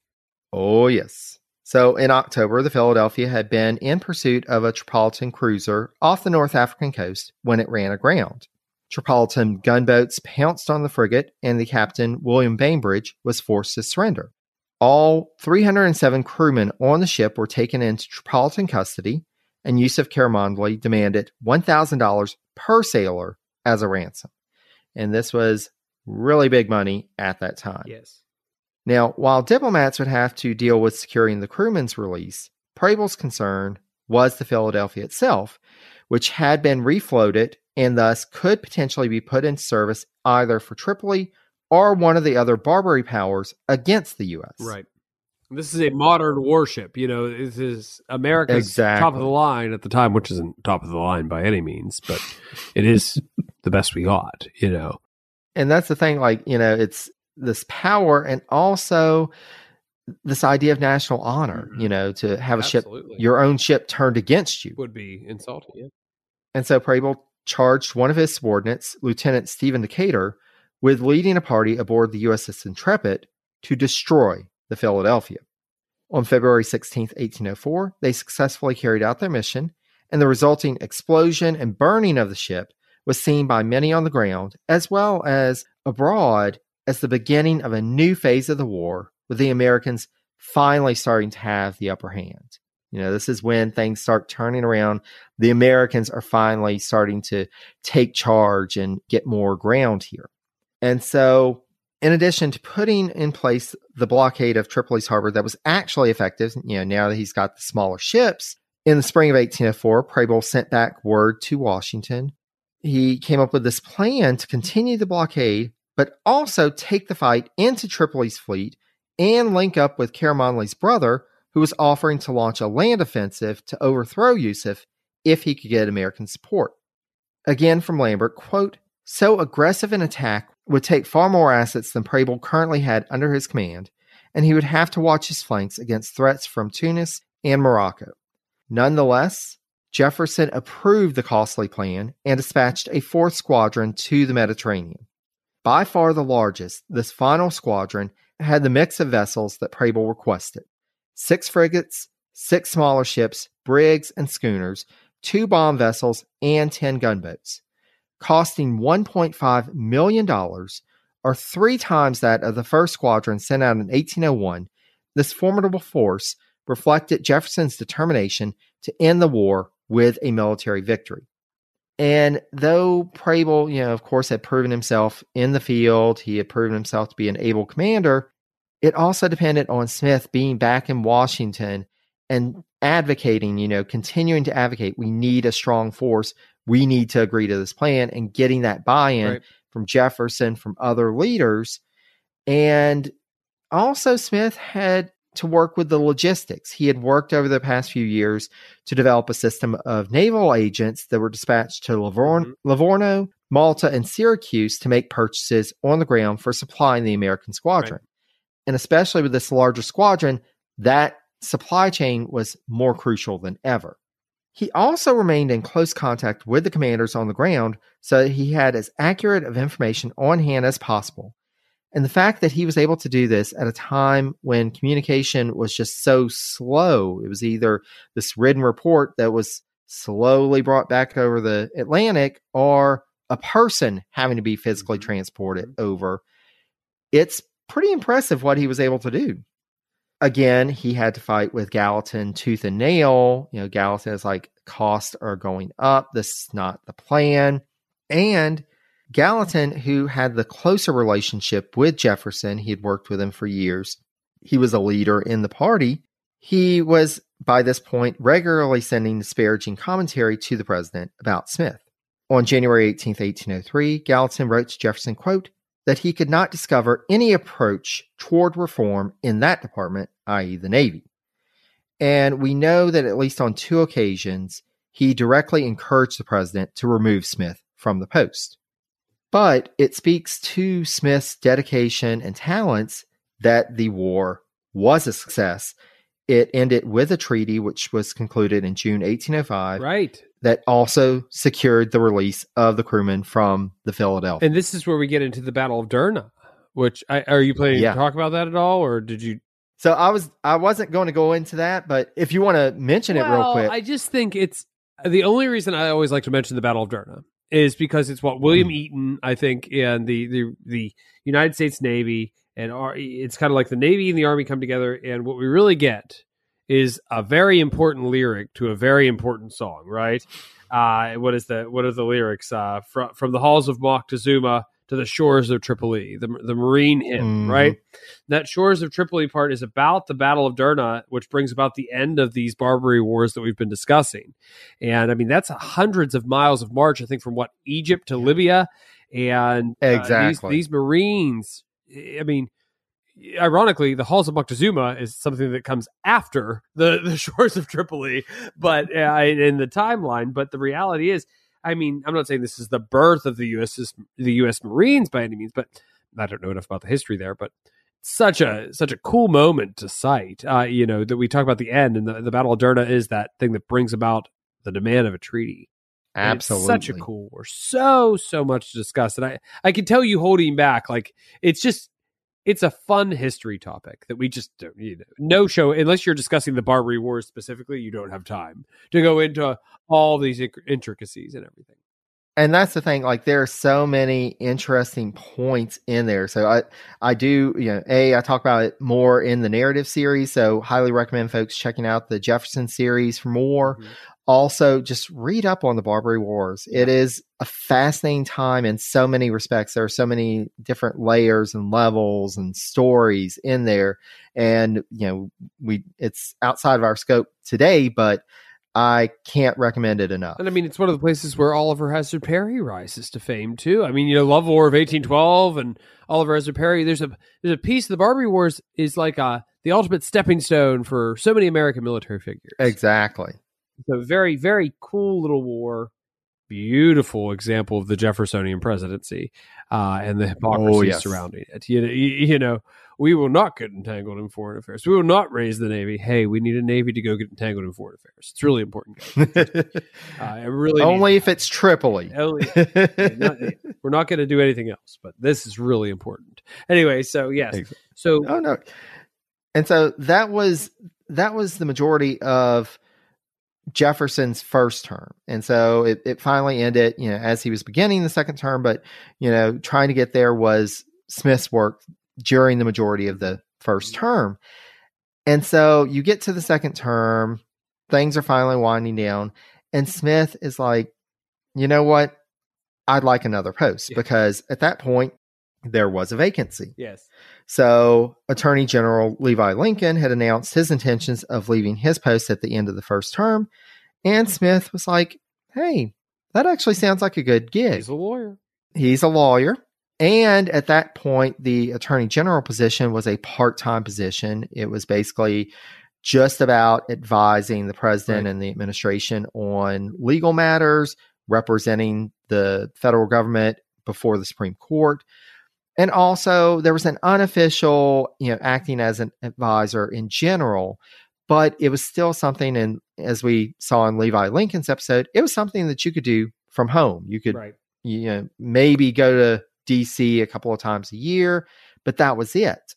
Oh, yes. So in October, the Philadelphia had been in pursuit of a Tripolitan cruiser off the North African coast when it ran aground. Tripolitan gunboats pounced on the frigate, and the captain, William Bainbridge, was forced to surrender. All 307 crewmen on the ship were taken into Tripolitan custody, and Yusuf Karamanli demanded $1,000 per sailor as a ransom. And this was really big money at that time. Yes. Now, while diplomats would have to deal with securing the crewman's release, Preble's concern was the Philadelphia itself, which had been refloated and thus could potentially be put into service either for Tripoli or one of the other Barbary powers against the U.S. Right. This is a modern warship. You know, this is America's exactly. top of the line at the time, which isn't top of the line by any means, but it is the best we got, you know. And that's the thing, like, you know, it's this power and also this idea of national honor, mm-hmm. you know, to have a Absolutely. ship, your own ship turned against you would be insulting. Yeah. And so Preble charged one of his subordinates, Lieutenant Stephen Decatur, with leading a party aboard the USS Intrepid to destroy the Philadelphia. On February 16, 1804, they successfully carried out their mission, and the resulting explosion and burning of the ship was seen by many on the ground as well as abroad as the beginning of a new phase of the war, with the Americans finally starting to have the upper hand. You know, this is when things start turning around. The Americans are finally starting to take charge and get more ground here. And so, in addition to putting in place the blockade of Tripoli's harbor that was actually effective, you know, now that he's got the smaller ships, in the spring of 1804, Preble sent back word to Washington. He came up with this plan to continue the blockade but also take the fight into Tripoli's fleet and link up with Karamanli's brother, who was offering to launch a land offensive to overthrow Yusuf if he could get American support. Again from Lambert, quote, so aggressive an attack would take far more assets than Preble currently had under his command, and he would have to watch his flanks against threats from Tunis and Morocco. Nonetheless, Jefferson approved the costly plan and dispatched a fourth squadron to the Mediterranean. By far the largest, this final squadron had the mix of vessels that Preble requested six frigates, six smaller ships, brigs, and schooners, two bomb vessels, and 10 gunboats. Costing $1.5 million, or three times that of the first squadron sent out in 1801, this formidable force reflected Jefferson's determination to end the war with a military victory. And though Preble, you know, of course, had proven himself in the field, he had proven himself to be an able commander, it also depended on Smith being back in Washington and advocating, you know, continuing to advocate, we need a strong force. We need to agree to this plan and getting that buy in right. from Jefferson, from other leaders. And also, Smith had to work with the logistics. He had worked over the past few years to develop a system of naval agents that were dispatched to Livorno, mm-hmm. Livorno Malta, and Syracuse to make purchases on the ground for supplying the American squadron. Right. And especially with this larger squadron, that supply chain was more crucial than ever. He also remained in close contact with the commanders on the ground so that he had as accurate of information on hand as possible and the fact that he was able to do this at a time when communication was just so slow, it was either this written report that was slowly brought back over the Atlantic or a person having to be physically mm-hmm. transported mm-hmm. over. It's pretty impressive what he was able to do. Again, he had to fight with Gallatin tooth and nail. You know, Gallatin is like, costs are going up. This is not the plan. And Gallatin, who had the closer relationship with Jefferson, he had worked with him for years. He was a leader in the party. He was, by this point, regularly sending disparaging commentary to the president about Smith. On January 18, 1803, Gallatin wrote to Jefferson, quote, that he could not discover any approach toward reform in that department, i.e., the Navy. And we know that at least on two occasions, he directly encouraged the president to remove Smith from the post. But it speaks to Smith's dedication and talents that the war was a success. It ended with a treaty which was concluded in June 1805. Right. That also secured the release of the crewmen from the Philadelphia. And this is where we get into the Battle of Derna, which I, are you planning yeah. to talk about that at all, or did you? So I was I wasn't going to go into that, but if you want to mention well, it real quick, I just think it's the only reason I always like to mention the Battle of Derna is because it's what William hmm. Eaton, I think, and the the the United States Navy and our, it's kind of like the Navy and the Army come together, and what we really get is a very important lyric to a very important song, right? Uh, what is the what are the lyrics uh, from from the halls of Moctezuma? To the shores of Tripoli, the, the Marine hymn, mm-hmm. right? That shores of Tripoli part is about the Battle of Derna, which brings about the end of these Barbary wars that we've been discussing. And I mean, that's hundreds of miles of march, I think, from what Egypt to Libya. And uh, exactly these, these Marines, I mean, ironically, the halls of Moctezuma is something that comes after the, the shores of Tripoli, but uh, in the timeline. But the reality is, I mean, I'm not saying this is the birth of the U.S. the U.S. Marines by any means, but I don't know enough about the history there. But such a such a cool moment to cite. Uh, you know that we talk about the end, and the, the Battle of Derna is that thing that brings about the demand of a treaty. Absolutely, such a cool war. So so much to discuss, and I I can tell you holding back. Like it's just it's a fun history topic that we just don't need. no show unless you're discussing the Barbary Wars specifically. You don't have time to go into all these intricacies and everything. And that's the thing. Like there are so many interesting points in there. So I I do you know a I talk about it more in the narrative series. So highly recommend folks checking out the Jefferson series for more. Mm-hmm also just read up on the Barbary Wars. It is a fascinating time in so many respects. There are so many different layers and levels and stories in there. And, you know, we it's outside of our scope today, but I can't recommend it enough. And I mean, it's one of the places where Oliver Hazard Perry rises to fame too. I mean, you know, Love War of 1812 and Oliver Hazard Perry. There's a there's a piece of the Barbary Wars is like a the ultimate stepping stone for so many American military figures. Exactly. It's a very, very cool little war. Beautiful example of the Jeffersonian presidency uh, and the hypocrisy oh, yes. surrounding it. You know, you, you, know, we will not get entangled in foreign affairs. We will not raise the Navy. Hey, we need a Navy to go get entangled in foreign affairs. It's really important. uh, really only if it's Tripoli. Only, not, we're not going to do anything else, but this is really important. Anyway, so yes, exactly. so oh no, and so that was that was the majority of Jefferson's first term. And so it, it finally ended, you know, as he was beginning the second term, but, you know, trying to get there was Smith's work during the majority of the first mm-hmm. term. And so you get to the second term, things are finally winding down, and Smith is like, you know what? I'd like another post Yeah. because at that point, there was a vacancy. Yes. So, Attorney General Levi Lincoln had announced his intentions of leaving his post at the end of the first term. And Smith was like, hey, that actually sounds like a good gig. He's a lawyer. He's a lawyer. And at that point, the Attorney General position was a part time position. It was basically just about advising the president Right. and the administration on legal matters, representing the federal government before the Supreme Court. And also, there was an unofficial, you know, acting as an advisor in general, but it was still something. And as we saw in Levi Lincoln's episode, it was something that you could do from home. You could Right. you know, maybe go to DC a couple of times a year, but that was it.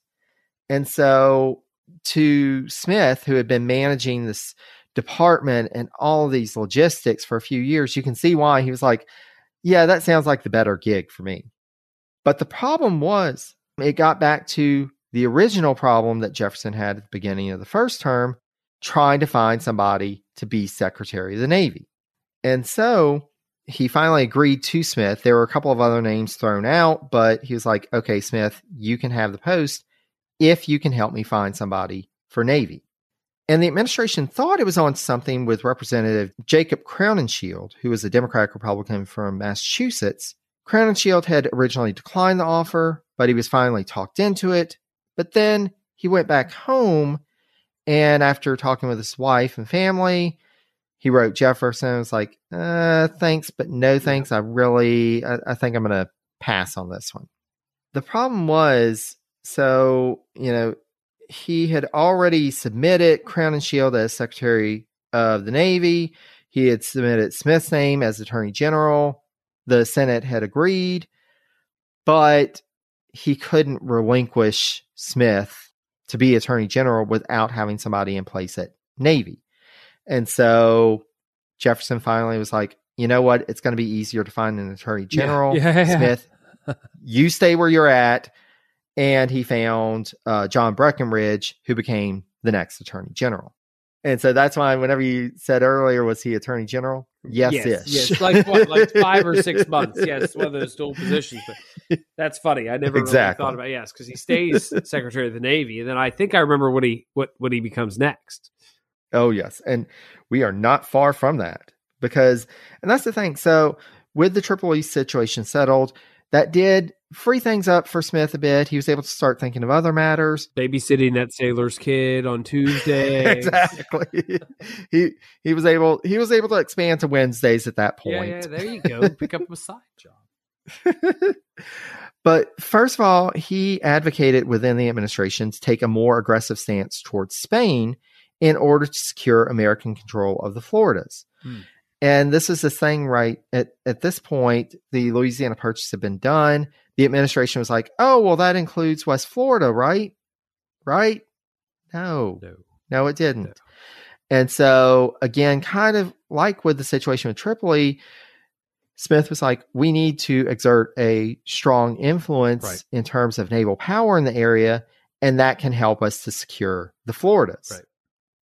And so to Smith, who had been managing this department and all of these logistics for a few years, you can see why he was like, yeah, that sounds like the better gig for me. But the problem was, it got back to the original problem that Jefferson had at the beginning of the first term, trying to find somebody to be Secretary of the Navy. And so he finally agreed to Smith. There were a couple of other names thrown out, but he was like, okay, Smith, you can have the post if you can help me find somebody for Navy. And the administration thought it was on something with Representative Jacob Crowninshield, who was a Democratic Republican from Massachusetts. Crowninshield had originally declined the offer, but he was finally talked into it. But then he went back home, and after talking with his wife and family, he wrote Jefferson and was like, uh, thanks, but no thanks. I really, I, I think I'm going to pass on this one. The problem was, so, you know, he had already submitted Crowninshield as Secretary of the Navy. He had submitted Smith's name as Attorney General. The Senate had agreed, but he couldn't relinquish Smith to be Attorney General without having somebody in place at Navy. And so Jefferson finally was like, you know what? It's going to be easier to find an attorney general. Yeah, yeah. Smith, you stay where you're at. And he found uh, John Breckinridge, who became the next attorney general. And so that's why, whenever you said earlier, was he attorney general? Yes, yes, yes. Like what? Like five or six months. Yes, one of those dual positions. But that's funny. I never Exactly. really thought about yes because he stays Secretary of the Navy, and then I think I remember what he what what he becomes next. Oh, yes. And we are not far from that because, and that's the thing. So, with the Triple E situation settled, that did free things up for Smith a bit. He was able to start thinking of other matters. Babysitting that sailor's kid on Tuesday. exactly. he he was able he was able to expand to Wednesdays at that Yeah, point. yeah. There you go. Pick up a side job. but first of all, he advocated within the administration to take a more aggressive stance towards Spain in order to secure American control of the Floridas. Hmm. And this is the thing, right? At at this point, the Louisiana Purchase had been done. The administration was like, "Oh, well, that includes West Florida, right? Right? No, No. no, it didn't." No. And so, again, kind of like with the situation with Tripoli, Smith was like, we need to exert a strong influence Right. in terms of naval power in the area, and that can help us to secure the Floridas. Right.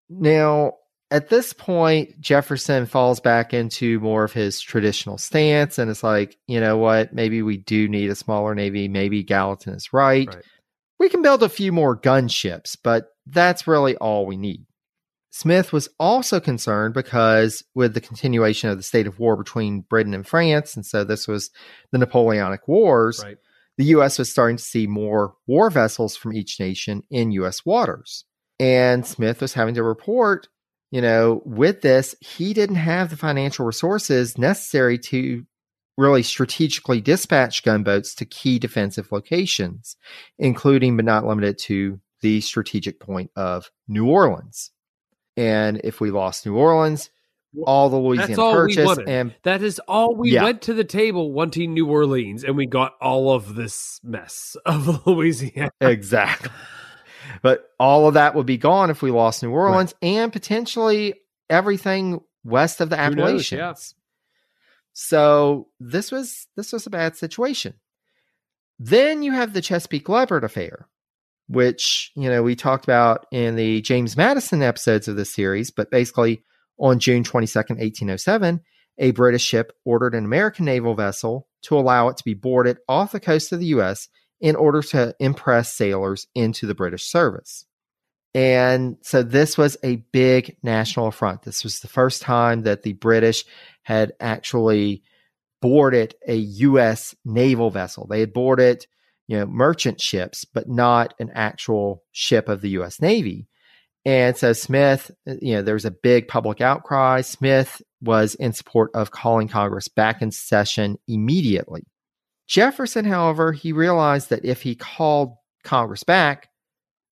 Now, at this point, Jefferson falls back into more of his traditional stance and it's like, you know what, maybe we do need a smaller navy. Maybe Gallatin is right. Right. We can build a few more gunships, but that's really all we need. Smith was also concerned because with the continuation of the state of war between Britain and France, and so this was the Napoleonic Wars, Right. the U.S. was starting to see more war vessels from each nation in U.S. waters. And Smith was having to report, you know, with this, he didn't have the financial resources necessary to really strategically dispatch gunboats to key defensive locations, including but not limited to the strategic point of New Orleans. And if we lost New Orleans, all the Louisiana all Purchase and That is all we Yeah. went to the table wanting New Orleans, and we got all of this mess of Louisiana. exactly. But all of that would be gone if we lost New Orleans and potentially everything west of the Who knows? Yeah. So this was this was a bad situation. Then you have the Chesapeake Leopard affair. which, you know, we talked about in the James Madison episodes of this series, but basically on June 22nd, 1807, a British ship ordered an American naval vessel to allow it to be boarded off the coast of the US in order to impress sailors into the British service. And so this was a big national affront. This was the first time that the British had actually boarded a U.S. naval vessel. They had boarded, you know, merchant ships, but not an actual ship of the U.S. Navy. And so Smith, you know, there was a big public outcry. Smith was in support of calling Congress back in session immediately. Jefferson, however, he realized that if he called Congress back,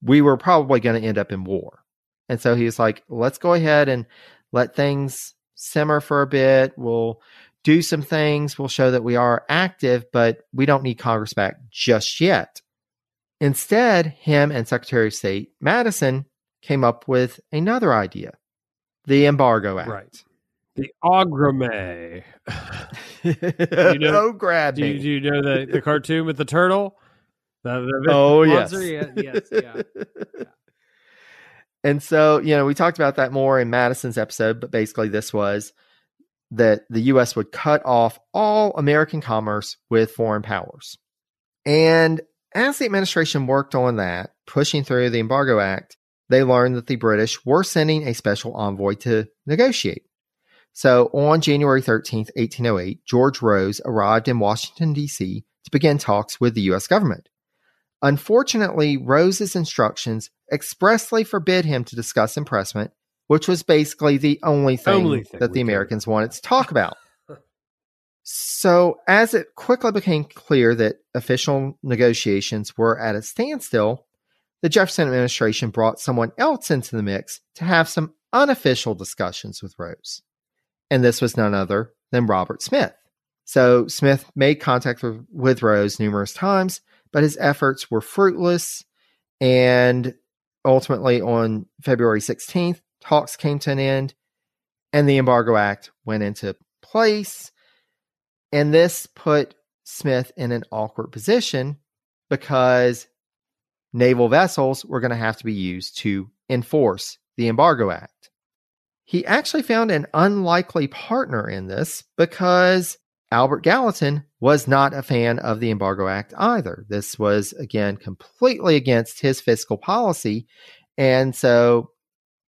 we were probably going to end up in war. And so he was like, let's go ahead and let things simmer for a bit. We'll do some things. We'll show that we are active, but we don't need Congress back just yet. Instead, him and Secretary of State Madison came up with another idea the Embargo Act. Right. The Ograbme. you know, oh, grab do me. You, do you know the, the cartoon with the turtle? The, the oh, yes. Oh, yeah, yes. Yeah. yeah. And so, you know, we talked about that more in Madison's episode, but basically, this was that the U.S. would cut off all American commerce with foreign powers. And as the administration worked on that, pushing through the Embargo Act, they learned that the British were sending a special envoy to negotiate. So on January 13th, 1808, George Rose arrived in Washington, D.C. to begin talks with the U.S. government. Unfortunately, Rose's instructions expressly forbid him to discuss impressment, which was basically the only thing, only thing that the Americans wanted to talk about. so, as it quickly became clear that official negotiations were at a standstill, the Jefferson administration brought someone else into the mix to have some unofficial discussions with Rose. And this was none other than Robert Smith. So Smith made contact with Rose numerous times, but his efforts were fruitless. And ultimately, on February 16th, talks came to an end and the Embargo Act went into place. And this put Smith in an awkward position because naval vessels were going to have to be used to enforce the Embargo Act. He actually found an unlikely partner in this because Albert Gallatin was not a fan of the Embargo Act either. This was, again, completely against his fiscal policy. And so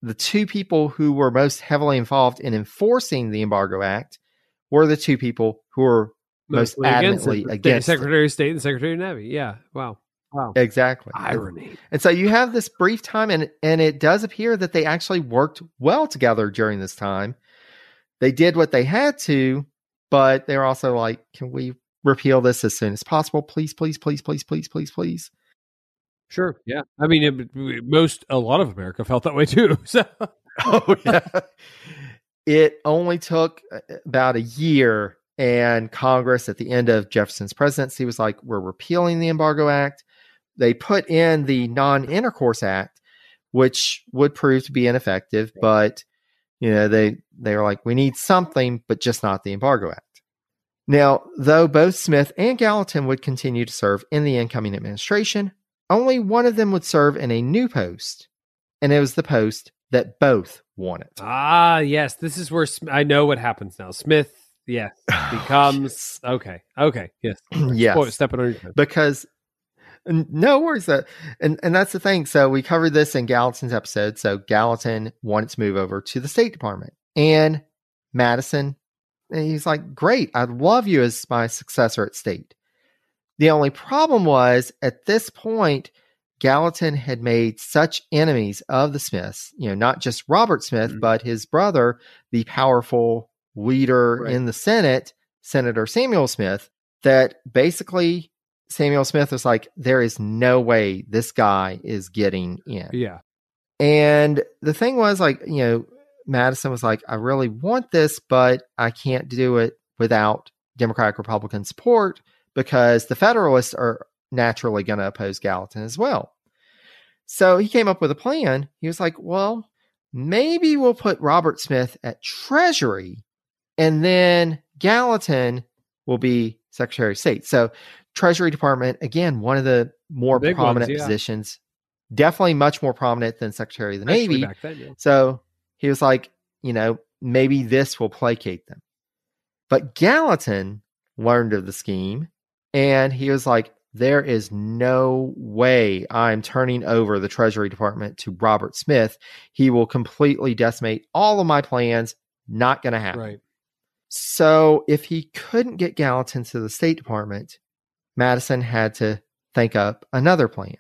the two people who were most heavily involved in enforcing the Embargo Act were the two people who were most adamantly against, against Secretary of State and Secretary of Navy. Yeah. Wow. Wow. Exactly. Irony. And so you have this brief time and and it does appear that they actually worked well together during this time. They did what they had to, but they're also like, can we repeal this as soon as possible? Please, please, please, please, please, please, please. Sure. Yeah. I mean, it, most a lot of America felt that way too. So. oh yeah. It only took uh, about a year and Congress at the end of Jefferson's presidency was like, we're repealing the Embargo Act they put in the non-intercourse act which would prove to be ineffective but you know they they were like we need something but just not the embargo act. Now though both smith and gallatin would continue to serve in the incoming administration only one of them would serve in a new post and it was the post that both wanted ah yes. This is where i know what happens now. Smith yes becomes okay okay yes. Yes. Stepping on your because no worries. That and and that's the thing. So we covered this in Gallatin's episode. So Gallatin wanted to move over to the State Department, and Madison, and he's like, "Great, I'd love you as my successor at State." The only problem was at this point, Gallatin had made such enemies of the Smiths. You know, not just Robert Smith, mm-hmm. but his brother, the powerful leader right. in the Senate, Senator Samuel Smith, that basically Samuel Smith was like, there is no way this guy is getting in. Yeah. And the thing was, like, you know, Madison was like, I really want this, but I can't do it without Democratic Republican support because the Federalists are naturally going to oppose Gallatin as well. So he came up with a plan. He was like, well, maybe we'll put Robert Smith at Treasury and then Gallatin will be Secretary of State. So Treasury Department, again, one of the more prominent ones, yeah. positions definitely much more prominent than Secretary of the Especially Navy. then, yeah. So he was like, you know, maybe this will placate them. But Gallatin learned of the scheme and he was like, there is no way I'm turning over the Treasury Department to Robert Smith. He will completely decimate all of my plans. Not going to happen. Right. So if he couldn't get Gallatin to the State Department, Madison had to think up another plan.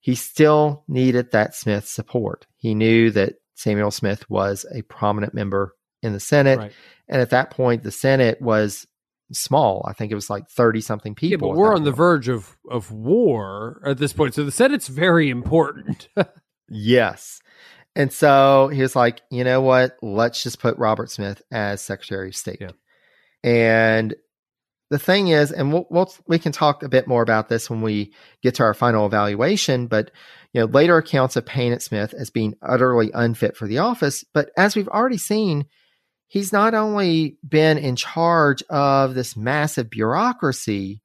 He still needed that Smith support. He knew that Samuel Smith was a prominent member in the Senate. Right. And at that point, the Senate was small. I think it was like 30 something people. Yeah, people. but we're on the verge of of war at this point. So the Senate's very important. Yes. And so he was like, you know what? Let's just put Robert Smith as Secretary of State. Yeah. And the thing is, and we'll, we'll we can talk a bit more about this when we get to our final evaluation, but you know, later accounts have painted Smith as being utterly unfit for the office. But as we've already seen, he's not only been in charge of this massive bureaucracy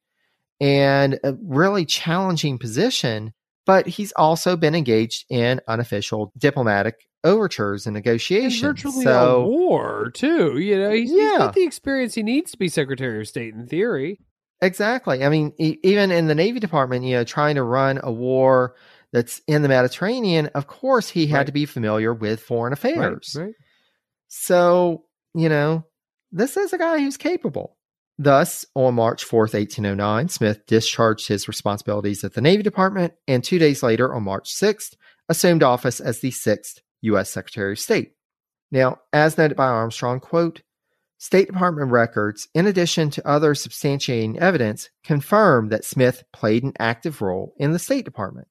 and a really challenging position, but he's also been engaged in unofficial diplomatic overtures and And negotiations. virtually so, a war too. You know, he's, he's Yeah. got the experience he needs to be Secretary of State in theory. Exactly. I mean, e- even in the Navy Department, you know, trying to run a war that's in the Mediterranean, of course, he had Right. to be familiar with foreign affairs. Right. So, you know, this is a guy who's capable. Thus, on March 4th, 1809, Smith discharged his responsibilities at the Navy Department and two days later, on March 6th, assumed office as the sixth U.S. Secretary of State. Now, as noted by Armstrong, quote, State Department records, in addition to other substantiating evidence, confirm that Smith played an active role in the State Department.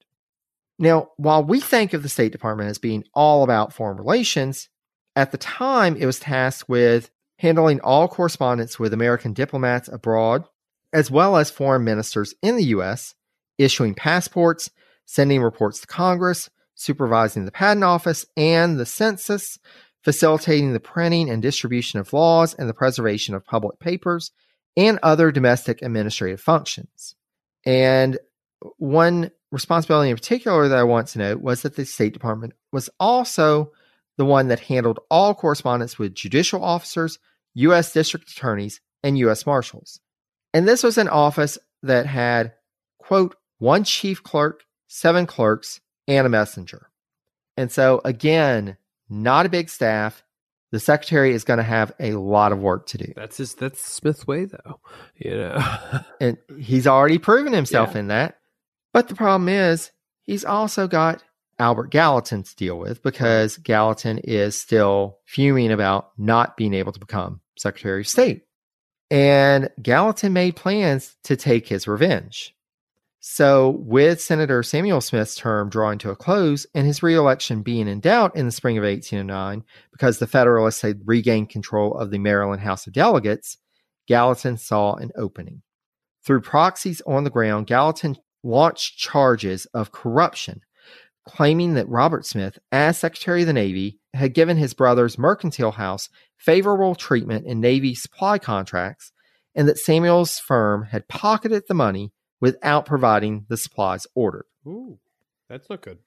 Now, while we think of the State Department as being all about foreign relations, at the time it was tasked with handling all correspondence with American diplomats abroad, as well as foreign ministers in the U.S., issuing passports, sending reports to Congress, supervising the Patent Office and the census, facilitating the printing and distribution of laws and the preservation of public papers, and other domestic administrative functions. And one responsibility in particular that I want to note was that the State Department was also the one that handled all correspondence with judicial officers, U.S. district attorneys, and U.S. marshals. And this was an office that had, quote, one chief clerk, seven clerks, and a messenger. And so, again, not a big staff. The secretary is going to have a lot of work to do. That's his. That's Smith's way, though. You know. And he's already proven himself Yeah. in that. But the problem is, he's also got Albert Gallatin to deal with because Gallatin is still fuming about not being able to become Secretary of State. And Gallatin made plans to take his revenge. So, with Senator Samuel Smith's term drawing to a close and his reelection being in doubt in the spring of 1809 because the Federalists had regained control of the Maryland House of Delegates, Gallatin saw an opening. Through proxies on the ground, Gallatin launched charges of corruption, claiming that Robert Smith, as Secretary of the Navy, had given his brother's mercantile house favorable treatment in Navy supply contracts, and that Samuel's firm had pocketed the money without providing the supplies ordered. Ooh, that's not good.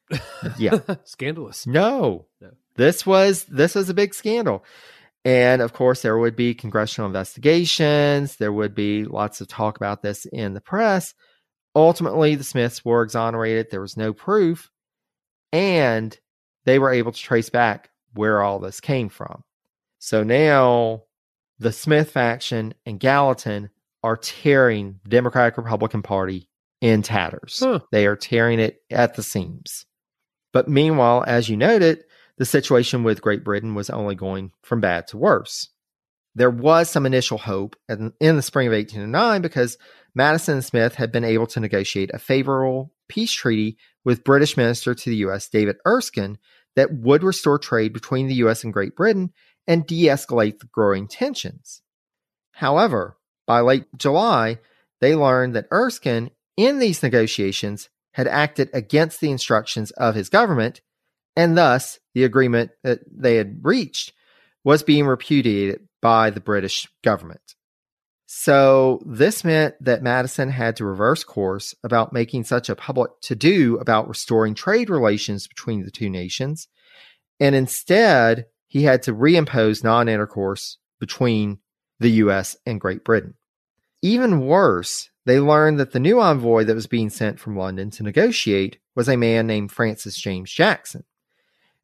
Yeah. Scandalous. No. No. This was this was a big scandal. And of course there would be congressional investigations, there would be lots of talk about this in the press. Ultimately the Smiths were exonerated, there was no proof, and they were able to trace back where all this came from. So now the Smith faction and Gallatin are tearing the Democratic Republican Party in tatters. Huh. They are tearing it at the seams. But meanwhile, as you noted, the situation with Great Britain was only going from bad to worse. There was some initial hope in, in the spring of 1809 because Madison and Smith had been able to negotiate a favorable peace treaty with British Minister to the U.S. David Erskine that would restore trade between the U.S. and Great Britain and de escalate the growing tensions. However, by late July, they learned that Erskine, in these negotiations, had acted against the instructions of his government, and thus the agreement that they had reached was being repudiated by the British government. So this meant that Madison had to reverse course about making such a public to do about restoring trade relations between the two nations. And instead, he had to reimpose non intercourse between the US and Great Britain. Even worse, they learned that the new envoy that was being sent from London to negotiate was a man named Francis James Jackson.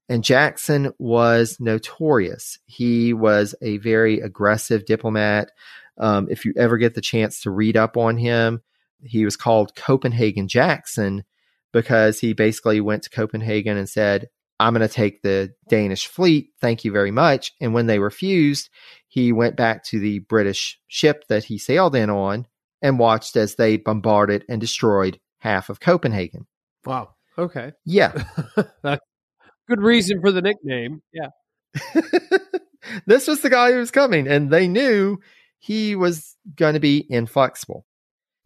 And Jackson was notorious. He was a very aggressive diplomat. Um, if you ever get the chance to read up on him, he was called Copenhagen Jackson because he basically went to Copenhagen and said, I'm going to take the Danish fleet. Thank you very much. And when they refused, he went back to the British ship that he sailed in on and watched as they bombarded and destroyed half of Copenhagen. Wow. Okay. Yeah. Good reason for the nickname. Yeah. this was the guy who was coming, and they knew he was going to be inflexible.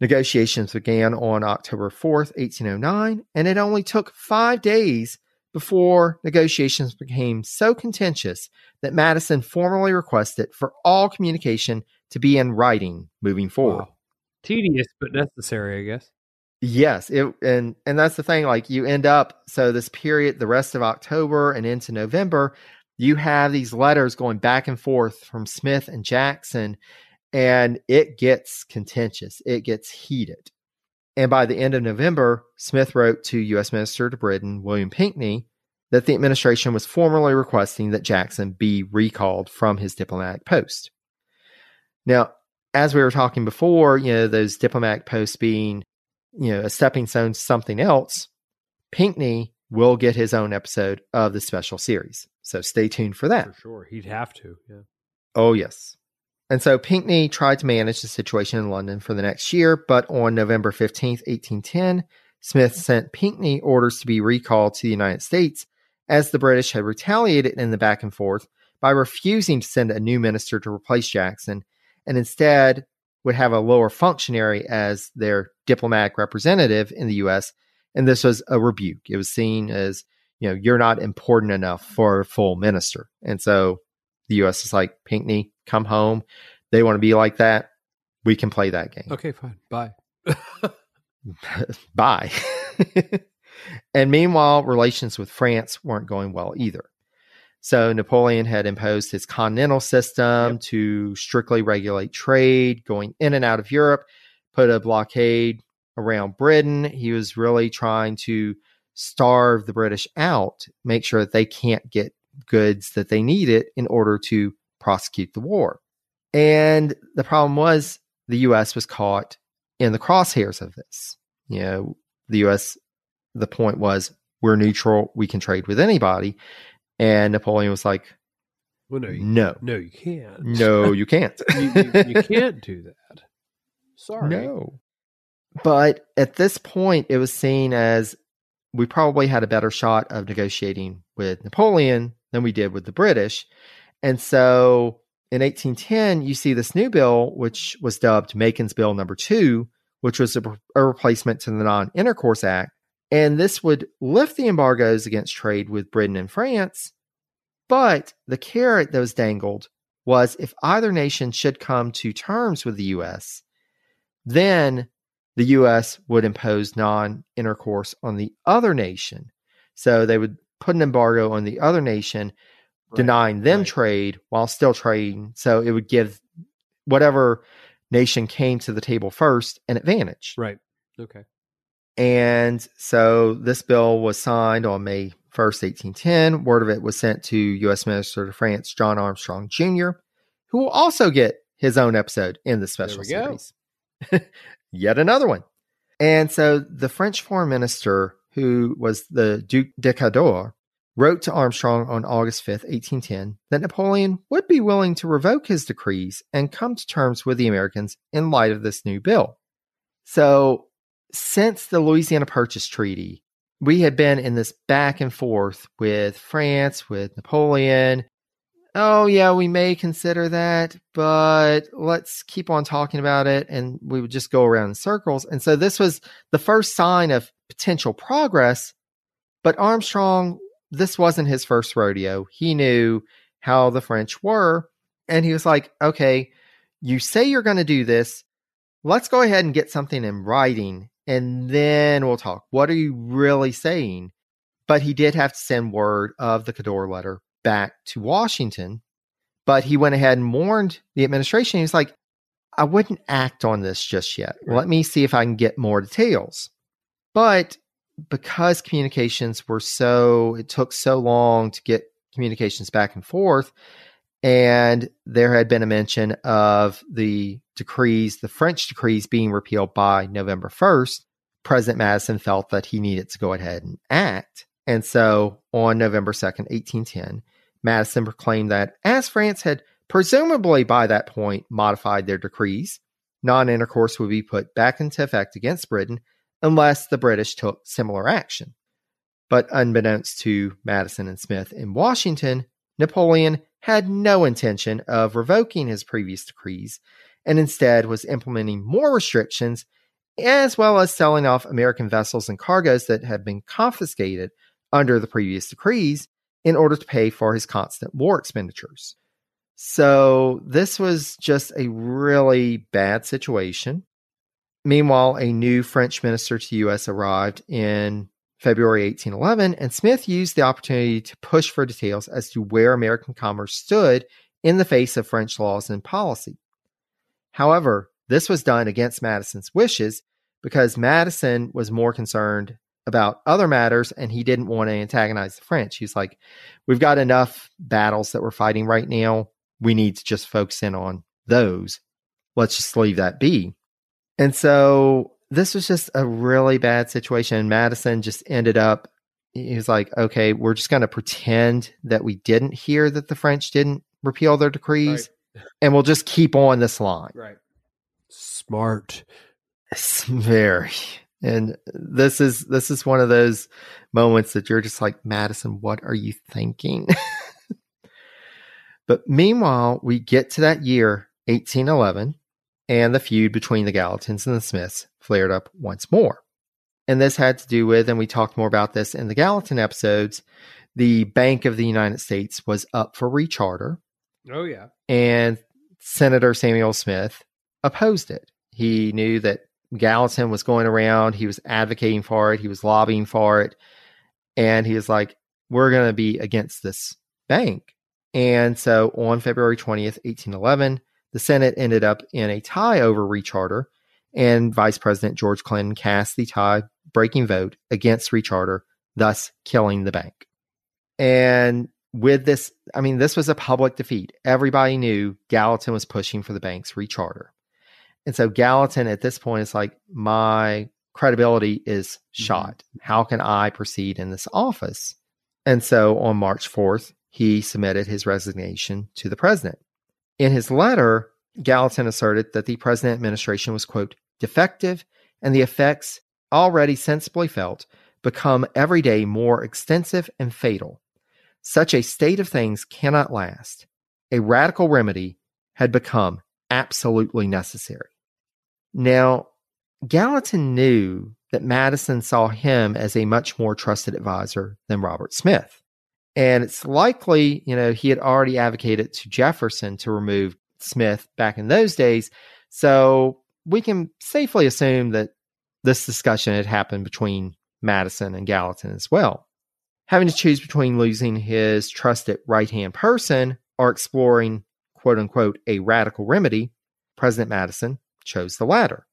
Negotiations began on October 4th, 1809, and it only took five days before negotiations became so contentious that Madison formally requested for all communication to be in writing moving forward. Wow. Tedious but necessary, I guess. Yes, it and and that's the thing like you end up so this period the rest of October and into November you have these letters going back and forth from Smith and Jackson and it gets contentious. It gets heated. And by the end of November, Smith wrote to U.S. Minister to Britain, William Pinkney, that the administration was formally requesting that Jackson be recalled from his diplomatic post. Now, as we were talking before, you know, those diplomatic posts being you know, a stepping stone to something else, Pinkney will get his own episode of the special series. So stay tuned for that. For sure. He'd have to. Yeah. Oh, yes. And so Pinkney tried to manage the situation in London for the next year, but on November 15th, 1810, Smith mm-hmm. sent Pinkney orders to be recalled to the United States as the British had retaliated in the back and forth by refusing to send a new minister to replace Jackson and instead would have a lower functionary as their diplomatic representative in the US. And this was a rebuke. It was seen as, you know, you're not important enough for a full minister. And so the US is like, Pinkney, come home. They want to be like that. We can play that game. Okay, fine. Bye. Bye. and meanwhile, relations with France weren't going well either. So Napoleon had imposed his continental system yep. to strictly regulate trade going in and out of Europe, put a blockade around Britain. He was really trying to starve the British out, make sure that they can't get goods that they needed in order to prosecute the war. And the problem was the US was caught in the crosshairs of this. You know, the US, the point was we're neutral, we can trade with anybody. And Napoleon was like, well, no, you, no, no, you can't. No, you can't. you, you, you can't do that. Sorry. No. But at this point, it was seen as we probably had a better shot of negotiating with Napoleon than we did with the British. And so in 1810, you see this new bill, which was dubbed Macon's Bill number two, which was a, a replacement to the Non Intercourse Act, and this would lift the embargoes against trade with Britain and France. But the carrot that was dangled was if either nation should come to terms with the US, then the US would impose non intercourse on the other nation. So they would put an embargo on the other nation, right, denying them right. trade while still trading. So it would give whatever nation came to the table first an advantage. Right. Okay. And so this bill was signed on May 1st, 1810. Word of it was sent to U.S. Minister to France John Armstrong Jr., who will also get his own episode in the special series. Yet another one. And so the French foreign minister, who was the Duc de Cadore, wrote to Armstrong on August 5th, 1810, that Napoleon would be willing to revoke his decrees and come to terms with the Americans in light of this new bill. So since the Louisiana Purchase Treaty, we had been in this back and forth with France, with Napoleon. Oh, yeah, we may consider that, but let's keep on talking about it. And we would just go around in circles. And so this was the first sign of potential progress. But Armstrong, this wasn't his first rodeo. He knew how the French were. And he was like, okay, you say you're going to do this. Let's go ahead and get something in writing and then we'll talk. What are you really saying? But he did have to send word of the Cadore letter back to Washington. But he went ahead and warned the administration. He's like, I wouldn't act on this just yet. Right. Let me see if I can get more details. But because communications were so, it took so long to get communications back and forth, and there had been a mention of the decrees, the French decrees being repealed by November 1st, President Madison felt that he needed to go ahead and act. And so on November 2nd, 1810, Madison proclaimed that as France had presumably by that point modified their decrees, non intercourse would be put back into effect against Britain unless the British took similar action. But unbeknownst to Madison and Smith in Washington, Napoleon had no intention of revoking his previous decrees and instead was implementing more restrictions as well as selling off American vessels and cargoes that had been confiscated under the previous decrees in order to pay for his constant war expenditures. So, this was just a really bad situation. Meanwhile, a new French minister to the U.S. arrived in February 1811, and Smith used the opportunity to push for details as to where American commerce stood in the face of French laws and policy. However, this was done against Madison's wishes because Madison was more concerned about other matters and he didn't want to antagonize the French. He's like, we've got enough battles that we're fighting right now. We need to just focus in on those. Let's just leave that be. And so this was just a really bad situation. Madison just ended up, he was like, okay, we're just going to pretend that we didn't hear that the French didn't repeal their decrees right. and we'll just keep on this line. Right. Smart. It's very. And this is this is one of those moments that you're just like, Madison, what are you thinking? but meanwhile, we get to that year, 1811, and the feud between the Gallatins and the Smiths flared up once more. And this had to do with, and we talked more about this in the Gallatin episodes, the Bank of the United States was up for recharter. Oh, yeah. And Senator Samuel Smith opposed it. He knew that Gallatin was going around, he was advocating for it, he was lobbying for it. And he was like, we're going to be against this bank. And so on February 20th, 1811, the Senate ended up in a tie over recharter and Vice President George Clinton cast the tie breaking vote against recharter, thus killing the bank. And with this, I mean, this was a public defeat. Everybody knew Gallatin was pushing for the bank's recharter. And so Gallatin at this point is like, my credibility is mm-hmm. shot. How can I proceed in this office? And so on March 4th, he submitted his resignation to the president. In his letter, Gallatin asserted that the president administration was, quote, defective and the effects already sensibly felt become every day more extensive and fatal. Such a state of things cannot last. A radical remedy had become absolutely necessary. Now, Gallatin knew that Madison saw him as a much more trusted advisor than Robert Smith. And it's likely, you know, he had already advocated to Jefferson to remove Smith back in those days. So we can safely assume that this discussion had happened between Madison and Gallatin as well. Having to choose between losing his trusted right hand person or exploring, quote unquote, a radical remedy, President Madison chose the latter.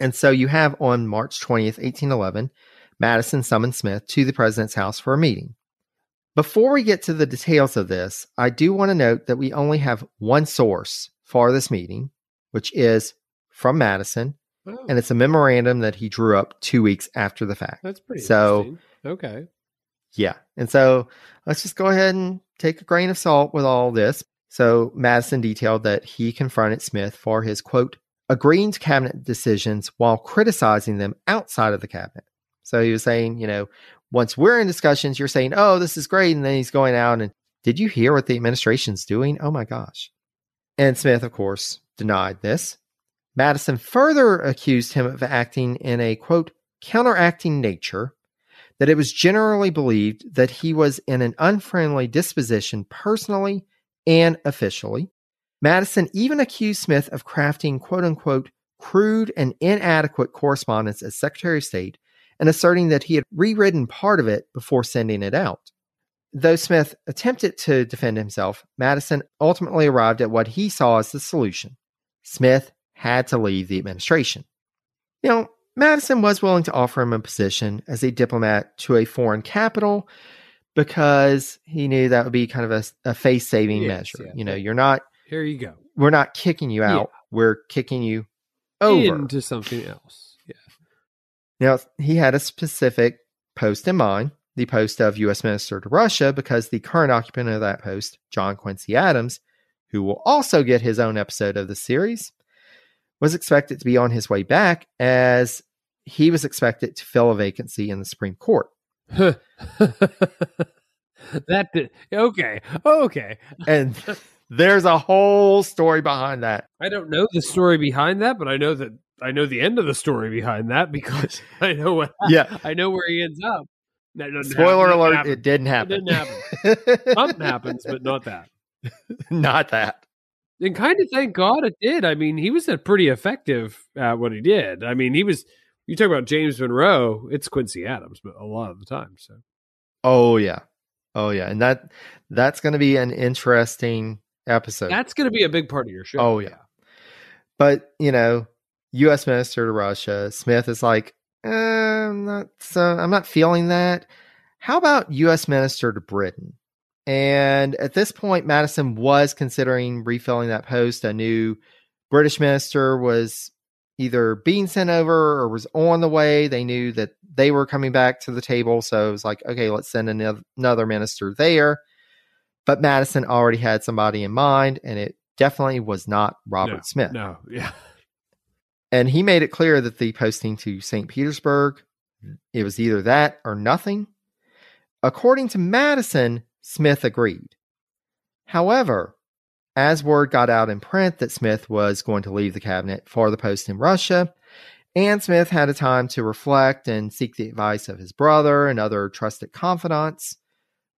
And so you have on March 20th, 1811, Madison summoned Smith to the president's house for a meeting. Before we get to the details of this, I do want to note that we only have one source for this meeting, which is from Madison, oh. and it's a memorandum that he drew up two weeks after the fact. That's pretty so okay. Yeah, and so let's just go ahead and take a grain of salt with all this. So Madison detailed that he confronted Smith for his quote agreeing to cabinet decisions while criticizing them outside of the cabinet. So he was saying, you know, once we're in discussions, you're saying, oh, this is great. And then he's going out and, did you hear what the administration's doing? Oh my gosh. And Smith, of course, denied this. Madison further accused him of acting in a quote, counteracting nature, that it was generally believed that he was in an unfriendly disposition personally and officially, Madison even accused Smith of crafting quote unquote crude and inadequate correspondence as Secretary of State and asserting that he had rewritten part of it before sending it out. Though Smith attempted to defend himself, Madison ultimately arrived at what he saw as the solution. Smith had to leave the administration. Know, Madison was willing to offer him a position as a diplomat to a foreign capital because he knew that would be kind of a, a face saving Yes, measure. yeah. You know, you're not, Here you go. we're not kicking you out, we're kicking you over. Into something else. Yeah. Now, he had a specific post in mind, the post of U.S. Minister to Russia, because the current occupant of that post, John Quincy Adams, who will also get his own episode of the series, was expected to be on his way back as he was expected to fill a vacancy in the Supreme Court. that did, okay. Okay. And there's a whole story behind that. I don't know the story behind that, but I know that I know the end of the story behind that because I know what Yeah. I know where he ends up. Spoiler happen. alert, it didn't It happen. didn't happen. Something happens, but not that. Not that. And kind of thank God it did. I mean, he was pretty effective at what he did. I mean, he was. You talk about James Monroe, it's Quincy Adams, but a lot of the time. So Oh yeah. Oh yeah. And that that's gonna be an interesting episode. that's going to be a big part of your show. Oh yeah. But you know, U.S. Minister to Russia, Smith is like, eh, I'm not. So I'm not feeling that. How about U.S. Minister to Britain? And at this point, Madison was considering refilling that post. A new British minister was either being sent over or was on the way. They knew that they were coming back to the table, so it was like, okay, let's send another, minister there. But Madison already had somebody in mind, and it definitely was not Robert No, Smith. No, yeah. And he made it clear that the posting to St. Petersburg, it was either that or nothing. According to Madison, Smith agreed. However, as word got out in print that Smith was going to leave the cabinet for the post in Russia, and Smith had a time to reflect and seek the advice of his brother and other trusted confidants,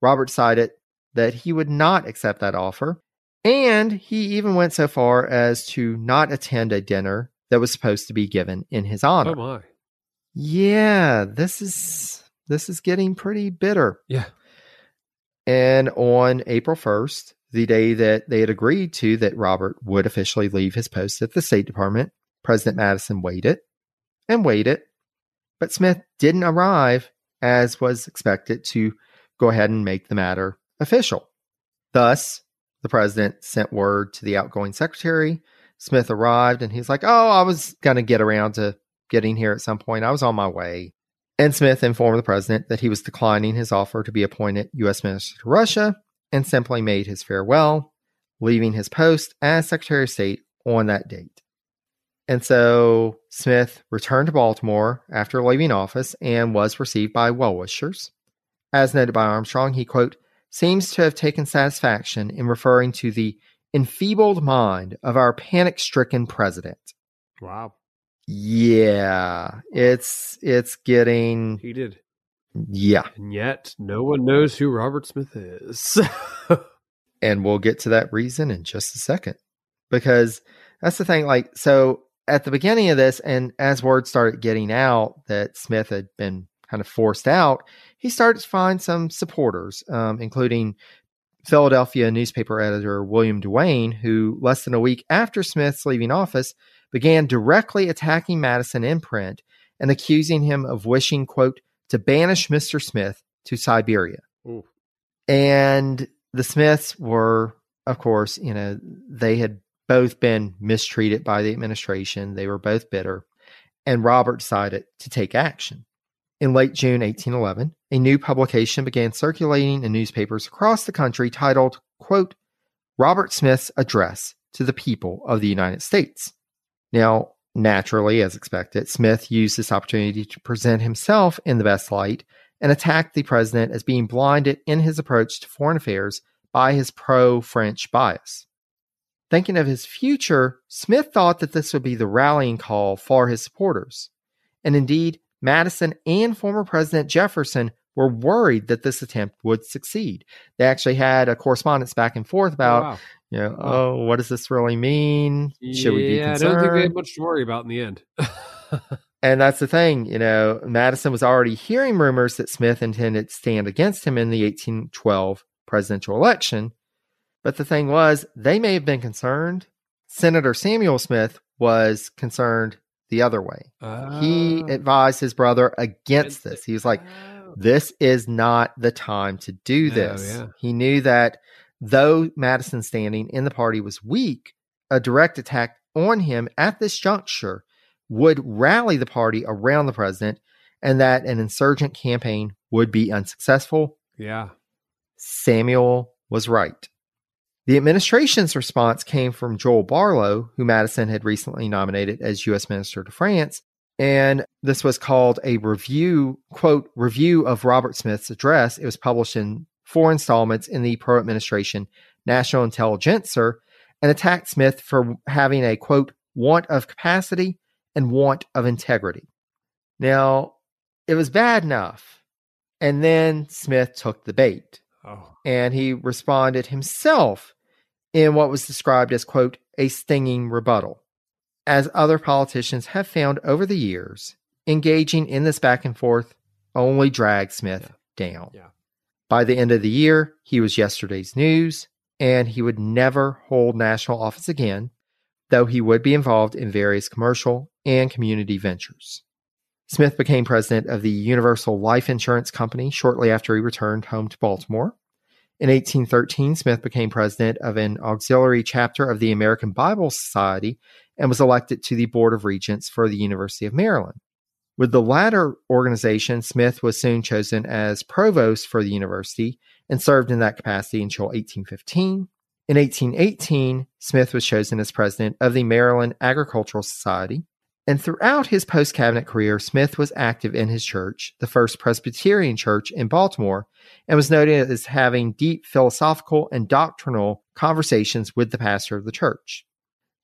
Robert decided that he would not accept that offer. And he even went so far as to not attend a dinner that was supposed to be given in his honor. Oh my. Yeah, this is this is getting pretty bitter. Yeah. And on April 1st, the day that they had agreed to that Robert would officially leave his post at the State Department, President Madison waited and waited, but Smith didn't arrive as was expected to go ahead and make the matter official. Thus, the president sent word to the outgoing secretary. Smith arrived and he's like, Oh, I was going to get around to getting here at some point. I was on my way. And Smith informed the president that he was declining his offer to be appointed U.S. Minister to Russia and simply made his farewell, leaving his post as Secretary of State on that date. And so Smith returned to Baltimore after leaving office and was received by well wishers. As noted by Armstrong, he, quote, seems to have taken satisfaction in referring to the enfeebled mind of our panic stricken president. Wow. Yeah, it's it's getting He did. Yeah, And yet, no one knows who Robert Smith is. and we'll get to that reason in just a second because that's the thing like so at the beginning of this and as word started getting out that Smith had been kind of forced out, he started to find some supporters um, including Philadelphia newspaper editor William Duane who less than a week after Smith's leaving office began directly attacking Madison in print and accusing him of wishing quote to banish Mr. Smith to Siberia. Ooh. And the Smiths were, of course, you know, they had both been mistreated by the administration. They were both bitter. And Robert decided to take action. In late June 1811, a new publication began circulating in newspapers across the country titled, quote, Robert Smith's Address to the People of the United States. Now, naturally, as expected, Smith used this opportunity to present himself in the best light and attacked the president as being blinded in his approach to foreign affairs by his pro French bias. Thinking of his future, Smith thought that this would be the rallying call for his supporters. And indeed, Madison and former President Jefferson were worried that this attempt would succeed. They actually had a correspondence back and forth about, wow. you know, Oh. oh, what does this really mean? Should we be Yeah, I concerned? don't think they had much to worry about in the end. And that's the thing, you know, Madison was already hearing rumors that Smith intended to stand against him in the 1812 presidential election. But the thing was, they may have been concerned. Senator Samuel Smith was concerned the other way. he Oh. advised his brother against this. He was like, Oh. This is not the time to do this. yeah. He knew that though Madison's standing in the party was weak, a direct attack on him at this juncture would rally the party around the president and that an insurgent campaign would be unsuccessful. yeah. Samuel was right. The administration's response came from Joel Barlow, who Madison had recently nominated as U.S. Minister to France. And this was called a review, quote, review of Robert Smith's address. It was published in four installments in the pro administration National Intelligencer and attacked Smith for having a, quote, want of capacity and want of integrity. Now, it was bad enough. And then Smith took the bait Oh. and he responded himself in what was described as, quote, a stinging rebuttal. As other politicians have found over the years, engaging in this back and forth only dragged Smith down. Yeah. By the end of the year, he was yesterday's news, and he would never hold national office again, though he would be involved in various commercial and community ventures. Smith became president of the Universal Life Insurance Company shortly after he returned home to Baltimore. In 1813, Smith became president of an auxiliary chapter of the American Bible Society and was elected to the Board of Regents for the University of Maryland. With the latter organization, Smith was soon chosen as provost for the university and served in that capacity until 1815. In 1818, Smith was chosen as president of the Maryland Agricultural Society. And throughout his post cabinet career, Smith was active in his church, the First Presbyterian Church in Baltimore, and was noted as having deep philosophical and doctrinal conversations with the pastor of the church.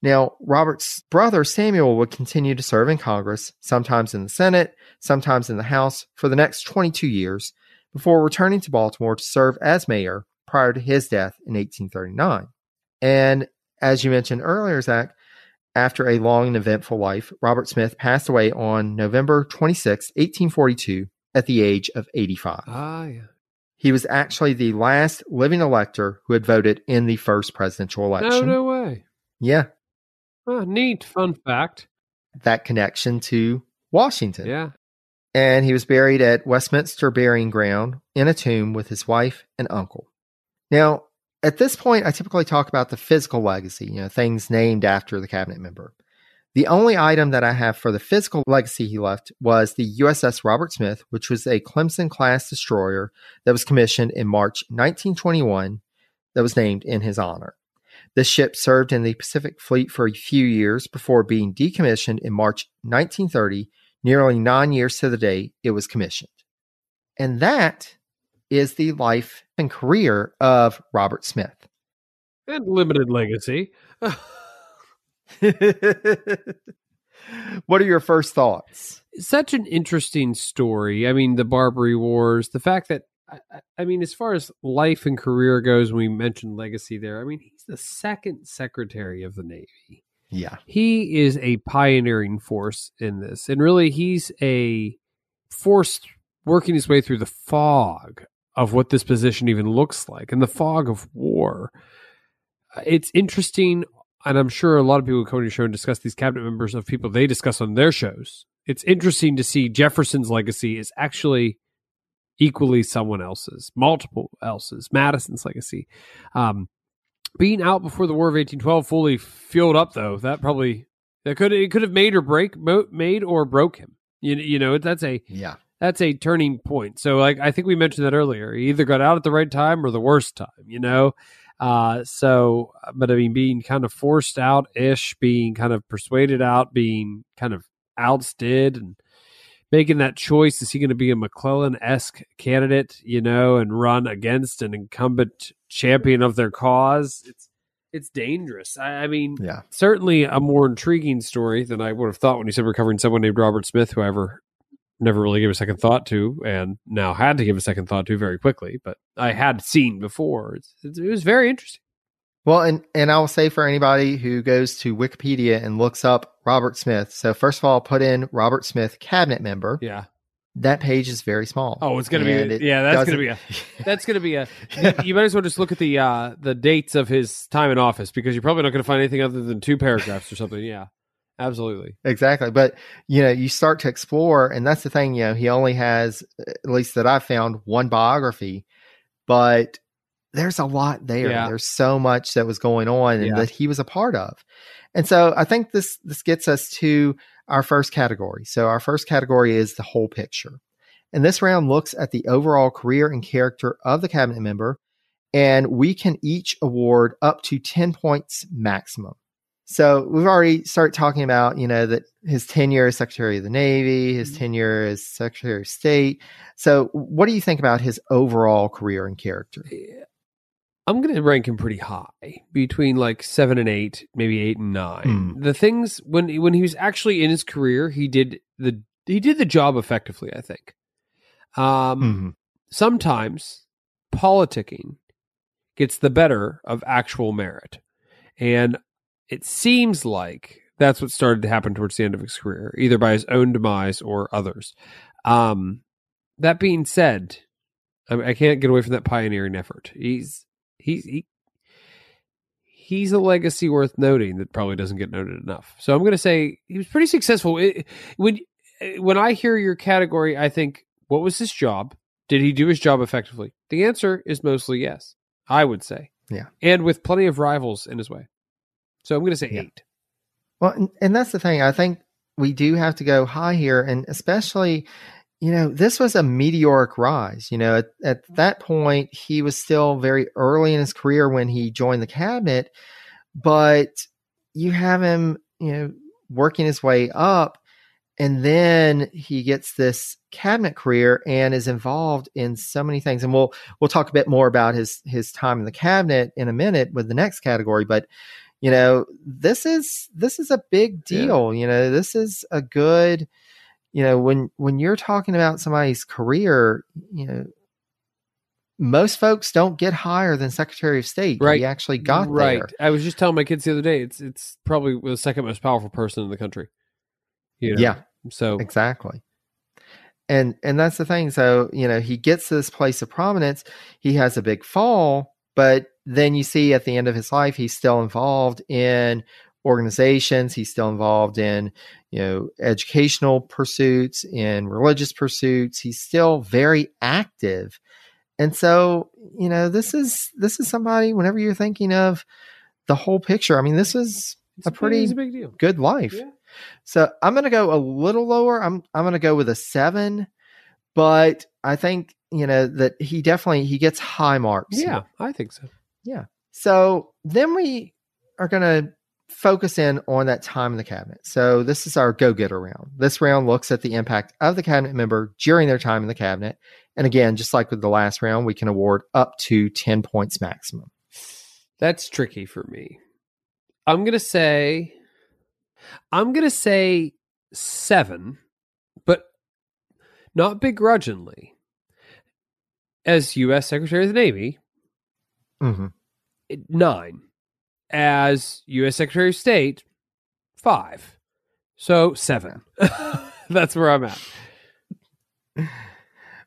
Now, Robert's brother Samuel would continue to serve in Congress, sometimes in the Senate, sometimes in the House, for the next 22 years, before returning to Baltimore to serve as mayor prior to his death in 1839. And as you mentioned earlier, Zach, after a long and eventful life, Robert Smith passed away on November 26, 1842, at the age of 85. Ah, yeah. He was actually the last living elector who had voted in the first presidential No, election. no way. Yeah, Ah, neat. Fun fact. that connection to Washington. Yeah. And he was buried at Westminster Burying Ground in a tomb with his wife and uncle. Now, at this point, I typically talk about the physical legacy, you know, things named after the cabinet member. The only item that I have for the physical legacy he left was the USS Robert Smith, which was a Clemson class destroyer that was commissioned in March 1921 that was named in his honor. This ship served in the Pacific Fleet for a few years before being decommissioned in March 1930, nearly nine years to the day it was commissioned. And that is the life and career of Robert Smith. And limited legacy. what are your first thoughts? Such an interesting story. I mean, the Barbary Wars, the fact that, I, I- mean, as far as life and career goes, we mentioned legacy there. I mean, he's the second secretary of the Navy. Yeah. he is a pioneering force in this and really he's a force working his way through the fog of what this position even looks like and the fog of war Uh, it's interesting and i'm sure a lot of people come to your show and discuss these cabinet members of people they discuss on their shows it's interesting to see jefferson's legacy is actually equally someone else's multiple else's madison's legacy um, being out before the War of 1812 fully filled up though that probably that could it could have made or break made or broke him. You you know that's a Yeah. that's a turning point. So like I think we mentioned that earlier. He either got out at the right time or the worst time. You know. Uh, so, but I mean, being kind of forced out ish, being kind of persuaded out, being kind of ousted, and making that choice. Is he going to be a McClellan esque candidate, you know, and run against an incumbent champion of their cause? It's it's dangerous. I, I mean, Yeah. certainly a more intriguing story than I would have thought when you said we're covering someone named Robert Smith, whoever never really gave a second thought to, and now had to give a second thought to very quickly. But I had seen before. It's, it's, it was very interesting. Well, and and I will say for anybody who goes to Wikipedia and looks up Robert Smith. So first of all, put in Robert Smith, cabinet member. Yeah. That page is very small. Oh, it's gonna And be it yeah. That's gonna be a that's gonna be a. you, might as well just look at the uh the dates of his time in office because you're probably not gonna find anything other than two paragraphs or something. Yeah, absolutely. Exactly. But, you know, you start to explore, and that's the thing, you know, he only has, at least that I've found, one biography, but there's a lot there. Yeah. There's so much that was going on and that he was a part of. And so I think this this gets us to our first category. So our first category is the whole picture. And this round looks at the overall career and character of the cabinet member, and we can each award up to 10 points maximum. So we've already started talking about, you know, that his tenure as Secretary of the Navy, his Mhm. tenure as Secretary of State. So what do you think about his overall career and character? I'm going to rank him pretty high, between like seven and eight, maybe eight and nine. Hmm. The things when when he was actually in his career, he did the he did the job effectively. I think. Um, Mhm. sometimes politicking gets the better of actual merit, and it seems like that's what started to happen towards the end of his career, either by his own demise or others. Um, that being said, I can't get away from that pioneering effort. He's he's he, he's a legacy worth noting that probably doesn't get noted enough. So I'm going to say he was pretty successful. It, when when I hear your category, I think, what was his job? Did he do his job effectively? The answer is mostly yes. I would say, Yeah. and with plenty of rivals in his way. So I'm going to say Yeah. eight. Well, and, and that's the thing. I think we do have to go high here, and especially, you know, this was a meteoric rise. You know, at, at mm-hmm. that point, he was still very early in his career when he joined the cabinet, but you have him, you know, working his way up, and then he gets this cabinet career and is involved in so many things. And we'll we'll talk a bit more about his his time in the cabinet in a minute with the next category, but you know this is this is a big Yeah. deal you know this is a good you know when when you're talking about somebody's career you know most folks don't get higher than secretary of state Right. he actually got right. there I was just telling my kids the other day. It's it's probably the second most powerful person in the country. You know? yeah So exactly and and that's the thing so you know he gets to this place of prominence he has a big fall but then you see at the end of his life he's still involved in organizations he's still involved in you know educational pursuits in religious pursuits he's still very active and so you know this is this is somebody whenever you're thinking of the whole picture i mean this is it's a pretty a big deal. good life Yeah. so I'm going to go a little lower. I'm I'm going to go with a seven, but I think you know that he definitely he gets high marks. Yeah, I think so. Yeah. So then we are going to focus in on that time in the cabinet. So this is our go getter round. This round looks at the impact of the cabinet member during their time in the cabinet. And again, just like with the last round, we can award up to 10 points maximum. That's tricky for me. I'm gonna say, I'm gonna say seven, but not begrudgingly. As U.S. Secretary of the Navy, hmm nine. As U.S. Secretary of State, five. So seven. That's where I'm at.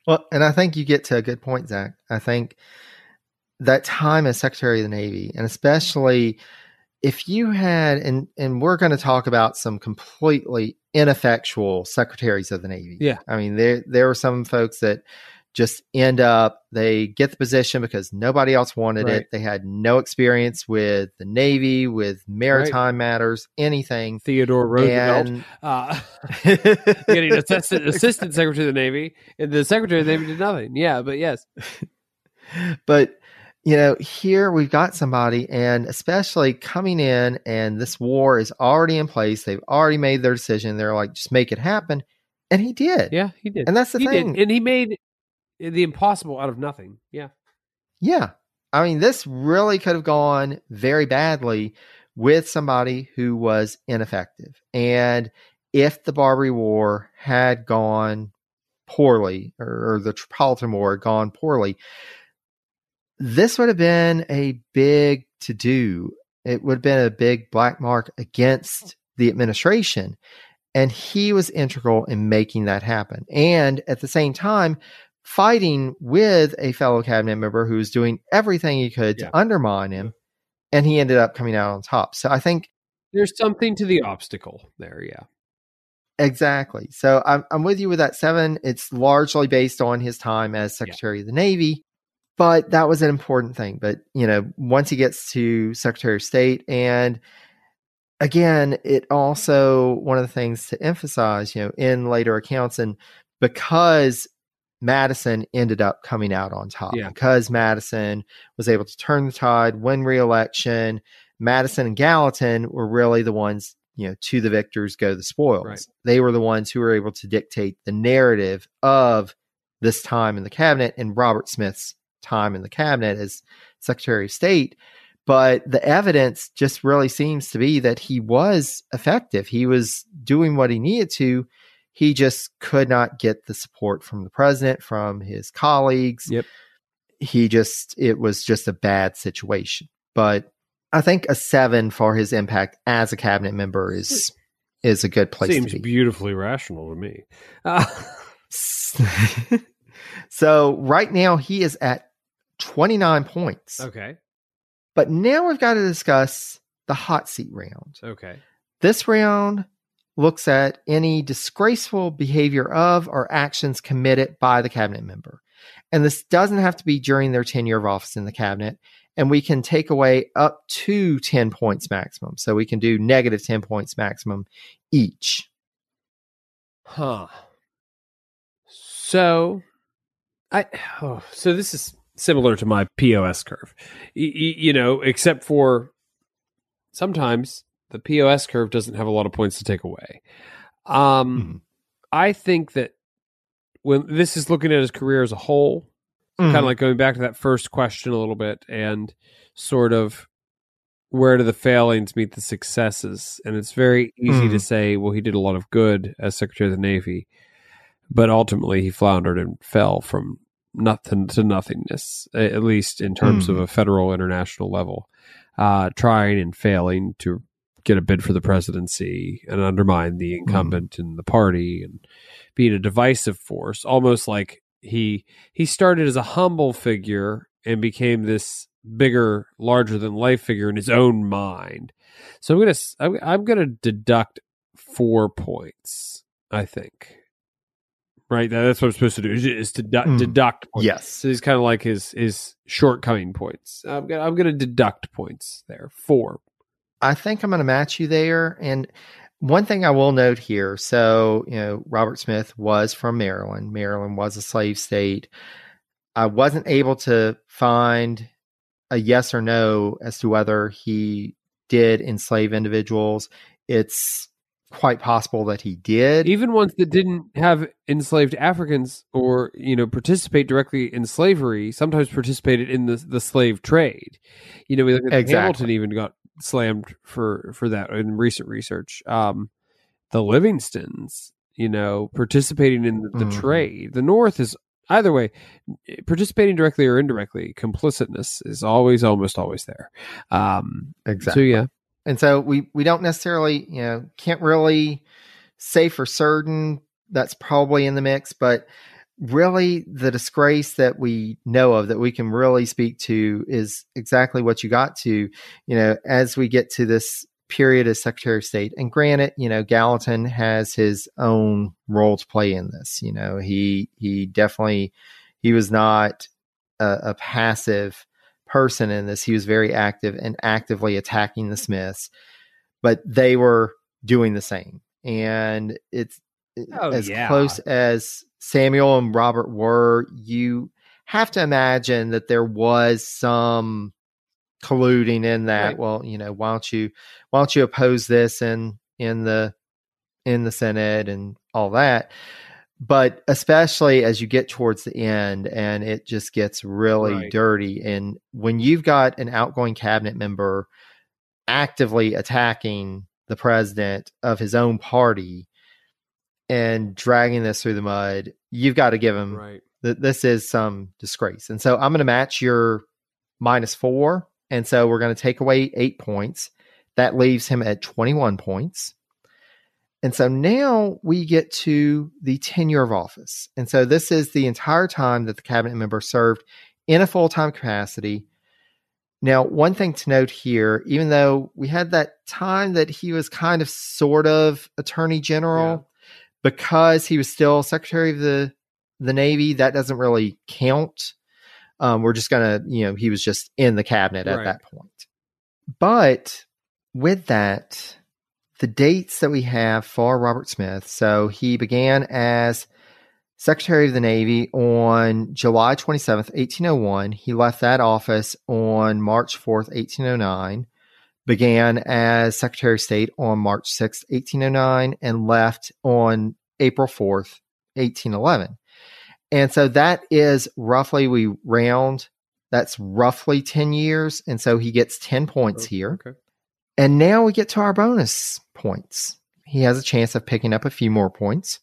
Well, and I think you get to a good point, Zach. I think that time as Secretary of the Navy, and especially if you had, and and we're going to talk about some completely ineffectual secretaries of the Navy. Yeah. I mean there there are some folks that just end up they get the position because nobody else wanted Right. it. They had no experience with the Navy, with maritime matters, anything. Theodore Roosevelt And uh, getting assistant, assistant Secretary of the Navy, and the Secretary of the Navy did nothing. Yeah, but yes, but you know here we've got somebody and especially coming in and this war is already in place they've already made their decision they're like just make it happen and he did yeah, he did. and that's the he thing did, and he made the impossible out of nothing. Yeah, yeah i mean this really could have gone very badly with somebody who was ineffective and if the barbary war had gone poorly or, or the Tripolitan War had gone poorly, this would have been a big to do. It would have been a big black mark against the administration. And he was integral in making that happen. And at the same time, fighting with a fellow cabinet member who was doing everything he could Yeah. to undermine him. And he ended up coming out on top. So I think There's something to the obstacle there. Yeah. Exactly. So I'm I'm with you with that seven. It's largely based on his time as Secretary of the Navy, but that was an important thing. But you know, once he gets to Secretary of State, and again, it also one of the things to emphasize, you know, in later accounts, and because Madison ended up coming out on top, Yeah. because Madison was able to turn the tide, win re-election. Madison and Gallatin were really the ones, you know, to the victors go the spoils. Right. They were the ones who were able to dictate the narrative of this time in the cabinet and Robert Smith's time in the cabinet as Secretary of State. But the evidence just really seems to be that he was effective. He was doing what he needed to. He just could not get the support from the president, from his colleagues. Yep. He just, it was just a bad situation. But I think a seven for his impact as a cabinet member is is a good place Seems to be. beautifully rational to me. Uh, so right now he is at 29 points. okay. But now we've got to discuss the hot seat round. Okay. This round looks at any disgraceful behavior of or actions committed by the cabinet member. And this doesn't have to be during their tenure of office in the cabinet. And we can take away up to 10 points maximum. So we can do negative 10 points maximum each. Huh. So, I oh, so this is similar to my POS curve, y- y- you know, except for sometimes the POS curve doesn't have a lot of points to take away. Um, I think that when this is looking at his career as a whole, kind of like going back to that first question a little bit and sort of where do the failings meet the successes and it's very easy to Mhm. say well he did a lot of good as secretary of the navy but ultimately he floundered and fell from nothing to nothingness at least in terms of a federal international level uh, trying and failing to get a bid for the presidency and undermine the incumbent in the party and being a divisive force almost like he he started as a humble figure and became this bigger larger than life figure in his own mind so i'm gonna i'm, I'm gonna deduct four points i think right That- that's what i'm supposed to do is, to dedu- Mm. deduct points. Yes. so he's kind of like his his shortcoming points i'm gonna i'm gonna deduct points there four I think I'm going to match you there. And one thing I will note here so, you know, Robert Smith was from Maryland. Maryland was a slave state. I wasn't able to find a yes or no as to whether he did enslave individuals. It's quite possible that he did. even ones that didn't have enslaved Africans or you know participate directly in slavery sometimes participated in the the slave trade. You know, we look at Exactly. Hamilton even got slammed for for that in recent research. Um, the Livingstons, you know, participating in the, the Mhm. trade. The North is either way participating directly or indirectly. Complicitness is always almost always there. Um, exactly. So yeah, And so we we don't necessarily, you know, can't really say for certain that's probably in the mix, but really the disgrace that we know of that we can really speak to is exactly what you got to, you know, as we get to this period as Secretary of State. And granted, you know, Gallatin has his own role to play in this. You know, he he definitely he was not a, a passive person in this. He was very active and actively attacking the Smiths, but they were doing the same. And it's Oh, as yeah. close as Samuel and Robert were, you have to imagine that there was some colluding in that. Right. Well, you know, why don't you why don't you oppose this in in the in the Senate and all that? But especially as you get towards the end and it just gets really Right. dirty. And when you've got an outgoing cabinet member actively attacking the president of his own party and dragging this through the mud, you've got to give him Right. that this is some disgrace. And so I'm going to match your minus four. And so we're going to take away eight points. That leaves him at 21 points. And so now we get to the tenure of office. And so this is the entire time that the cabinet member served in a full time capacity. Now, one thing to note here, even though we had that time that he was kind of sort of attorney general, because he was still secretary of the the Navy, that doesn't really count. Um, we're just gonna, you know, he was just in the cabinet at Right. that point. But with that, the dates that we have for Robert Smith, so he began as Secretary of the Navy on July 27th, 1801. He left that office on March 4th, 1809. Began as Secretary of State on March 6th, 1809, and left on April 4th, 1811. And so that is roughly, we round, that's roughly 10 years. And so he gets 10 points oh, here. Okay. And now we get to our bonus points. He has a chance of picking up a few more points.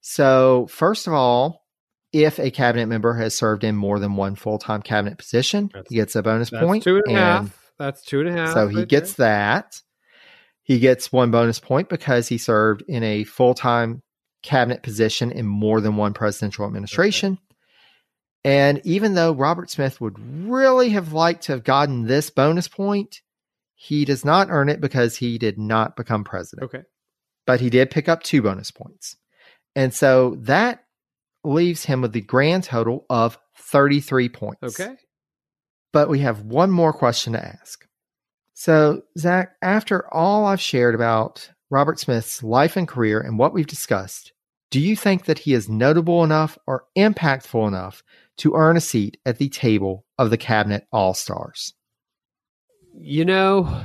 So, first of all, if a cabinet member has served in more than one full time cabinet position, That's- he gets a bonus point. two and a half. That's two and a half. So he right gets that. He gets one bonus point because he served in a full time cabinet position in more than one presidential administration. And even though Robert Smith would really have liked to have gotten this bonus point, he does not earn it because he did not become president. Okay. But he did pick up two bonus points. And so that leaves him with the grand total of 33 points. Okay. But we have one more question to ask. So, Zach, after all I've shared about Robert Smith's life and career and what we've discussed, do you think that he is notable enough or impactful enough to earn a seat at the table of the Cabinet All Stars? You know,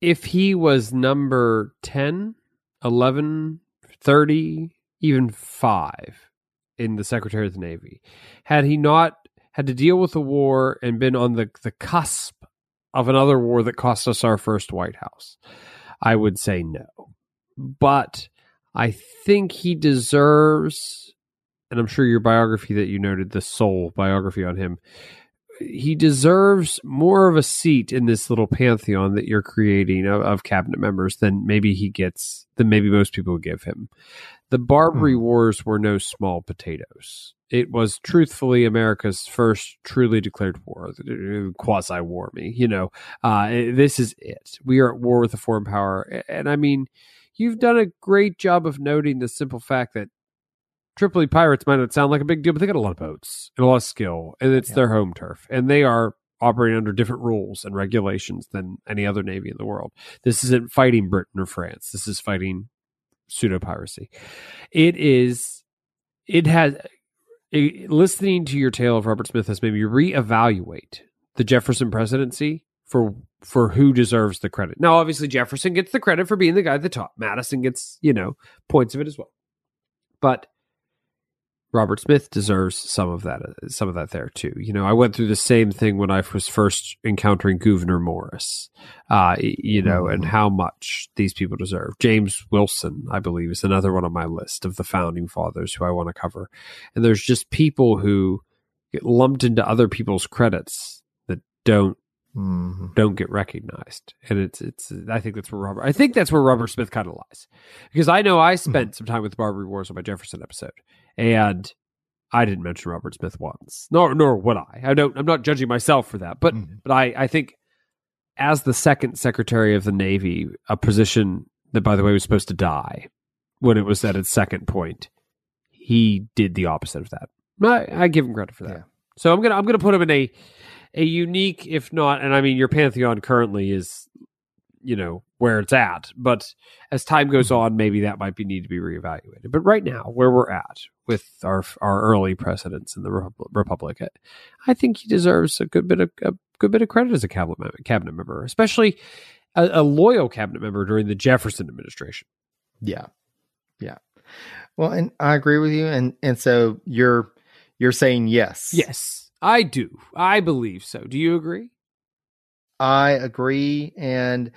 if he was number 10, 11, 30, even 5 in the Secretary of the Navy, had he not had to deal with a war and been on the, the cusp of another war that cost us our first White House, I would say no. But I think he deserves, and I'm sure your biography that you noted, the sole biography on him, he deserves more of a seat in this little pantheon that you're creating of, of cabinet members than maybe he gets than maybe most people give him. The Barbary hmm. Wars were no small potatoes. It was truthfully America's first truly declared war, uh, quasi war. Me, you know, uh, eh, this is it. We are at war with a foreign power, and I mean, you've done a great job of noting the simple fact that Tripoli pirates might not sound like a big deal, but they got a lot of boats and a lot of skill, and it's Yeah. their home turf, and they are operating under different rules and regulations than any other navy in the world. This isn't fighting Britain or France. This is fighting pseudo piracy. It is. It has. It, listening to your tale of Robert Smith has made me reevaluate the Jefferson presidency for for who deserves the credit. Now, obviously, Jefferson gets the credit for being the guy at the top. Madison gets you know points of it as well, but Robert Smith deserves some of that some of that there too. You know, I went through the same thing when I was first encountering Gouverneur Morris. Uh, you know, and how much these people deserve. James Wilson, I believe, is another one on my list of the founding fathers who I want to cover. And there's just people who get lumped into other people's credits that don't Mhm. don't get recognized. And it's it's I think that's where Robert I think that's where Robert Smith kind of lies. Because I know I spent some time with Barbary Wars on my Jefferson episode and I didn't mention Robert Smith once. Nor nor would I. I don't I'm not judging myself for that. But Mhm. but I, I think as the second secretary of the Navy, a position that by the way was supposed to die when it was at its second point, he did the opposite of that. I, I give him credit for that. Yeah. So I'm gonna I'm gonna put him in a a unique, if not, and I mean your pantheon currently is, you know, where it's at. But as time goes mm-hmm. on, maybe that might be need to be reevaluated. But right now, where we're at with our our early precedents in the Repu- Republic, I think he deserves a good bit of a good bit of credit as a cabinet member, cabinet member, especially a, a loyal cabinet member during the Jefferson administration. Yeah. Yeah. Well, and I agree with you. And and so you're you're saying yes. Yes, I do. I believe so. Do you agree? I agree. And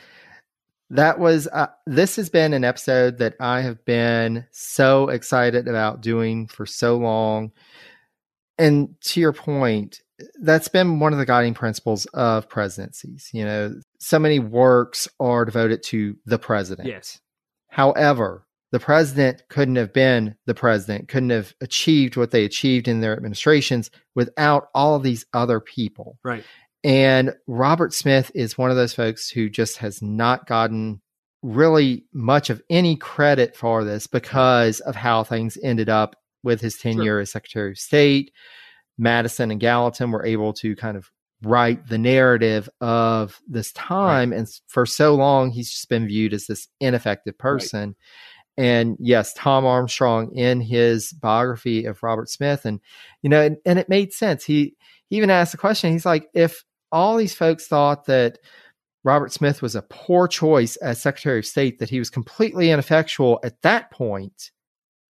that was uh, this has been an episode that I have been so excited about doing for so long. And to your point, that's been one of the guiding principles of presidencies. You know, so many works are devoted to the president. Yes. However, the president couldn't have been the president, couldn't have achieved what they achieved in their administrations without all of these other people. Right. And Robert Smith is one of those folks who just has not gotten really much of any credit for this because of how things ended up with his tenure sure. as Secretary of State. Madison and Gallatin were able to kind of write the narrative of this time. Right. And for so long, he's just been viewed as this ineffective person. Right. And yes, Thom Armstrong in his biography of Robert Smith, and you know, and, and it made sense. He, he even asked the question. He's like, if all these folks thought that Robert Smith was a poor choice as Secretary of State, that he was completely ineffectual at that point,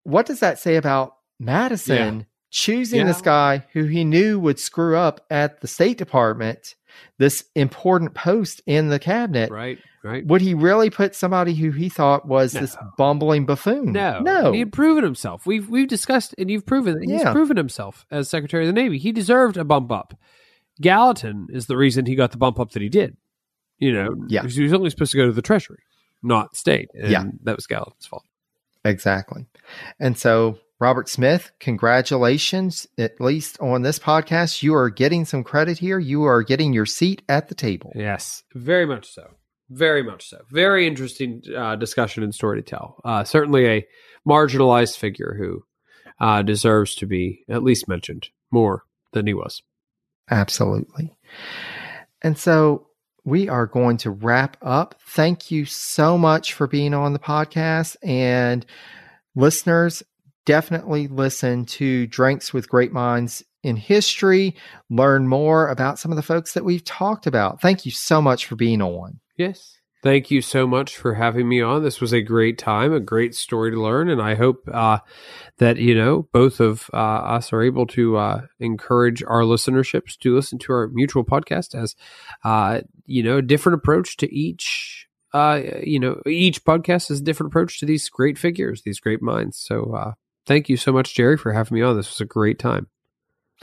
what does that say about Madison yeah. Choosing yeah. this guy who he knew would screw up at the State Department, this important post in the cabinet? Right. Right. Would he really put somebody who he thought was no. this bumbling buffoon? No, no. He had proven himself. We've we've discussed and you've proven that he's yeah. proven himself as Secretary of the Navy. He deserved a bump up. Gallatin is the reason he got the bump up that he did. You know, yeah. he was only supposed to go to the Treasury, not state. And yeah, that was Gallatin's fault. Exactly. And so Robert Smith, congratulations. At least on this podcast, you are getting some credit here. You are getting your seat at the table. Yes, very much so. Very much so. Very interesting uh, discussion and story to tell. Uh, certainly a marginalized figure who uh, deserves to be at least mentioned more than he was. Absolutely. And so we are going to wrap up. Thank you so much for being on the podcast. And listeners, definitely listen to Drinks with Great Minds in History, learn more about some of the folks that we've talked about. Thank you so much for being on. Yes. Thank you so much for having me on. This was a great time, a great story to learn, and I hope uh, that you know both of uh, us are able to uh, encourage our listenerships to listen to our mutual podcast as uh, you know a different approach to each. Uh, you know, each podcast is a different approach to these great figures, these great minds. So, uh, thank you so much, Jerry, for having me on. This was a great time.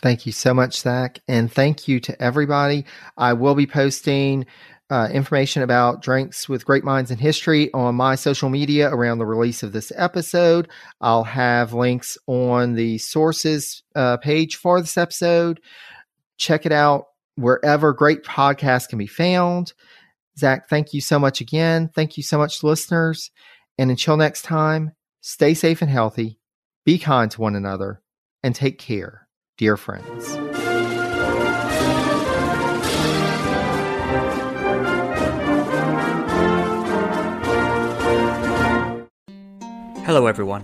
Thank you so much, Zach. And thank you to everybody. I will be posting uh, information about drinks with great minds in history on my social media around the release of this episode. I'll have links on the sources uh, page for this episode. Check it out wherever great podcasts can be found. Zach, thank you so much again. Thank you so much, listeners. And until next time, stay safe and healthy, be kind to one another, and take care, dear friends. Hello, everyone.